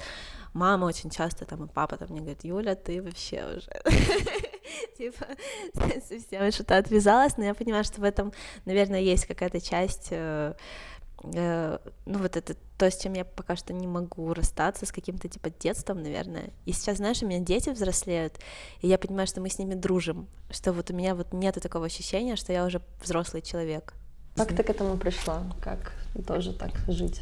мама очень часто там и папа там мне говорит, Юля, ты вообще уже типа совсем что-то отвязалась, но я понимаю, что в этом, наверное, есть какая-то часть э, ну вот это то, с чем я пока что не могу расстаться, с каким-то типа детством, наверное. И сейчас, знаешь, у меня дети взрослеют, и я понимаю, что мы с ними дружим, что вот у меня вот нету такого ощущения, что я уже взрослый человек. Как ты к этому пришла? Как тоже так жить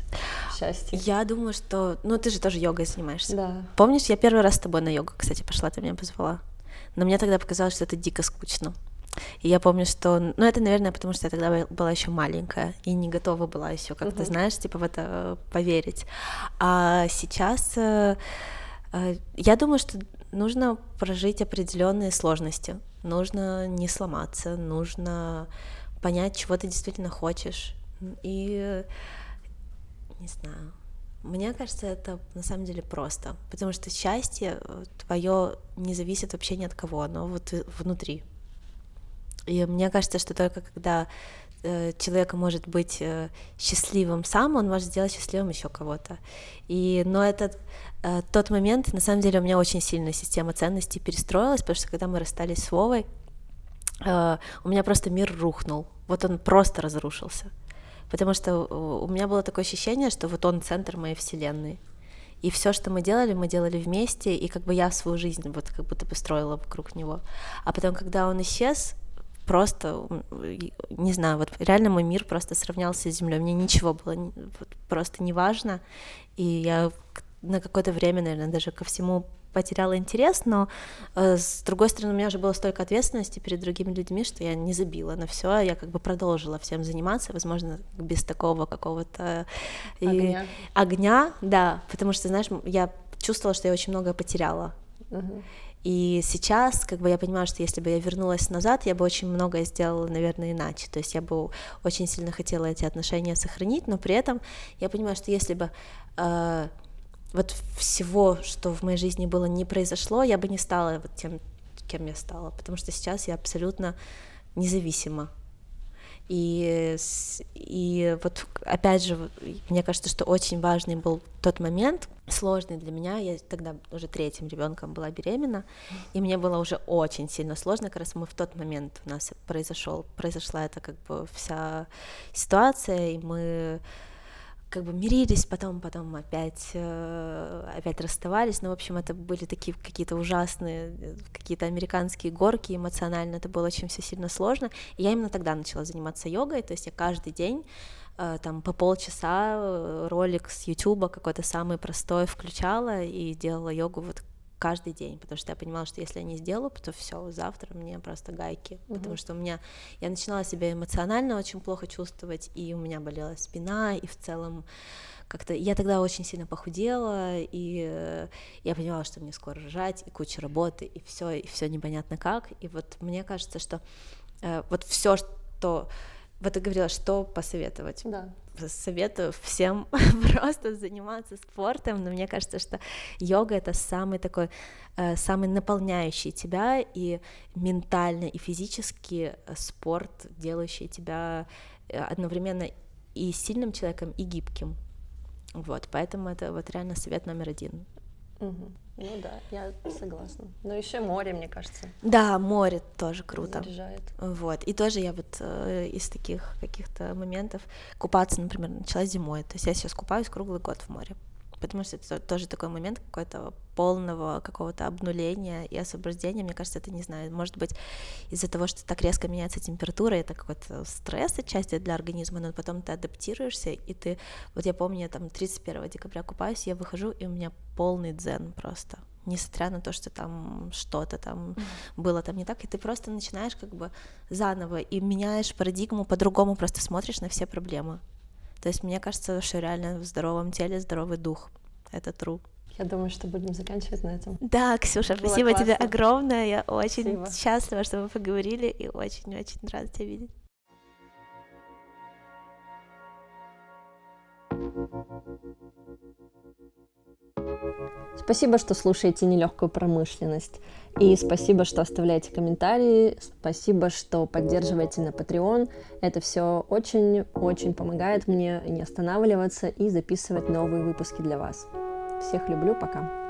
в счастье? Я думаю, что... Ну, ты же тоже йогой занимаешься. Да. Помнишь, я первый раз с тобой на йогу, кстати, пошла, ты меня позвала. Но мне тогда показалось, что это дико скучно. И я помню, что, ну, это, наверное, потому что я тогда была еще маленькая и не готова была еще, как uh-huh. ты знаешь, типа в это э, поверить. А сейчас э, э, я думаю, что нужно прожить определенные сложности, нужно не сломаться, нужно понять, чего ты действительно хочешь. И не знаю. Мне кажется, это на самом деле просто, потому что счастье твое не зависит вообще ни от кого, оно вот внутри. И мне кажется, что только когда э, человек может быть э, счастливым сам, он может сделать счастливым еще кого-то. И, но этот э, тот момент, на самом деле, у меня очень сильная система ценностей перестроилась, потому что когда мы расстались с Вовой, у меня просто мир рухнул. Вот он просто разрушился. Потому что у меня было такое ощущение, что вот он центр моей вселенной. И все, что мы делали, мы делали вместе, и как бы я свою жизнь вот как будто построила вокруг него. А потом, когда он исчез, просто, не знаю, вот реально мой мир просто сравнялся с землей. Мне ничего было просто не важно. И я на какое-то время, наверное, даже ко всему потеряла интерес, но э, с другой стороны, у меня уже было столько ответственности перед другими людьми, что я не забила на все, я как бы продолжила всем заниматься, возможно, без такого какого-то огня. И... огня, да, потому что, знаешь, я чувствовала, что я очень много потеряла. Uh-huh. И сейчас, как бы я понимаю, что если бы я вернулась назад, я бы очень многое сделала, наверное, иначе. То есть я бы очень сильно хотела эти отношения сохранить, но при этом я понимаю, что если бы э, вот всего, что в моей жизни было, не произошло, я бы не стала вот тем, кем я стала, потому что сейчас я абсолютно независима и, и вот опять же, мне кажется, что очень важный был тот момент, сложный для меня. Я тогда уже третьим ребенком была беременна, и мне было уже очень сильно сложно. Как раз мы в тот момент у нас произошел, произошла эта как бы вся ситуация, и мы как бы мирились, потом, потом опять, э, опять расставались. Ну, в общем, это были такие какие-то ужасные, э, какие-то американские горки эмоционально. Это было очень все сильно сложно. И я именно тогда начала заниматься йогой. То есть я каждый день э, там по полчаса ролик с Ютуба какой-то самый простой включала и делала йогу вот каждый день, потому что я понимала, что если я не сделаю, то все, завтра мне просто гайки, угу. потому что у меня я начинала себя эмоционально очень плохо чувствовать, и у меня болела спина, и в целом как-то я тогда очень сильно похудела, и э, я понимала, что мне скоро рожать, и куча работы, и все, и все непонятно как, и вот мне кажется, что э, вот все, что вот ты говорила, что посоветовать. Да. Советую всем просто заниматься спортом, но мне кажется, что йога это самый такой, э, самый наполняющий тебя и ментально, и физически спорт, делающий тебя э, одновременно и сильным человеком, и гибким. Вот, поэтому это вот реально совет номер один. Угу. Ну да, я согласна. Но еще море, мне кажется. Да, море тоже круто. Заряжает. Вот. И тоже я вот э, из таких каких-то моментов купаться, например, начала зимой. То есть я сейчас купаюсь круглый год в море потому что это тоже такой момент какой-то полного какого-то обнуления и освобождения, мне кажется, это, не знаю, может быть из-за того, что так резко меняется температура, это какой-то стресс отчасти для организма, но потом ты адаптируешься, и ты, вот я помню, я там 31 декабря купаюсь, я выхожу, и у меня полный дзен просто, несмотря на то, что там что-то там было там не так, и ты просто начинаешь как бы заново и меняешь парадигму, по-другому просто смотришь на все проблемы. То есть мне кажется, что реально в здоровом теле здоровый дух. Это true. Я думаю, что будем заканчивать на этом. Да, Ксюша, Было спасибо классно. тебе огромное. Я очень спасибо. счастлива, что мы поговорили и очень-очень рада тебя видеть. Спасибо, что слушаете нелегкую промышленность. И спасибо, что оставляете комментарии. Спасибо, что поддерживаете на Patreon. Это все очень-очень помогает мне не останавливаться и записывать новые выпуски для вас. Всех люблю, пока.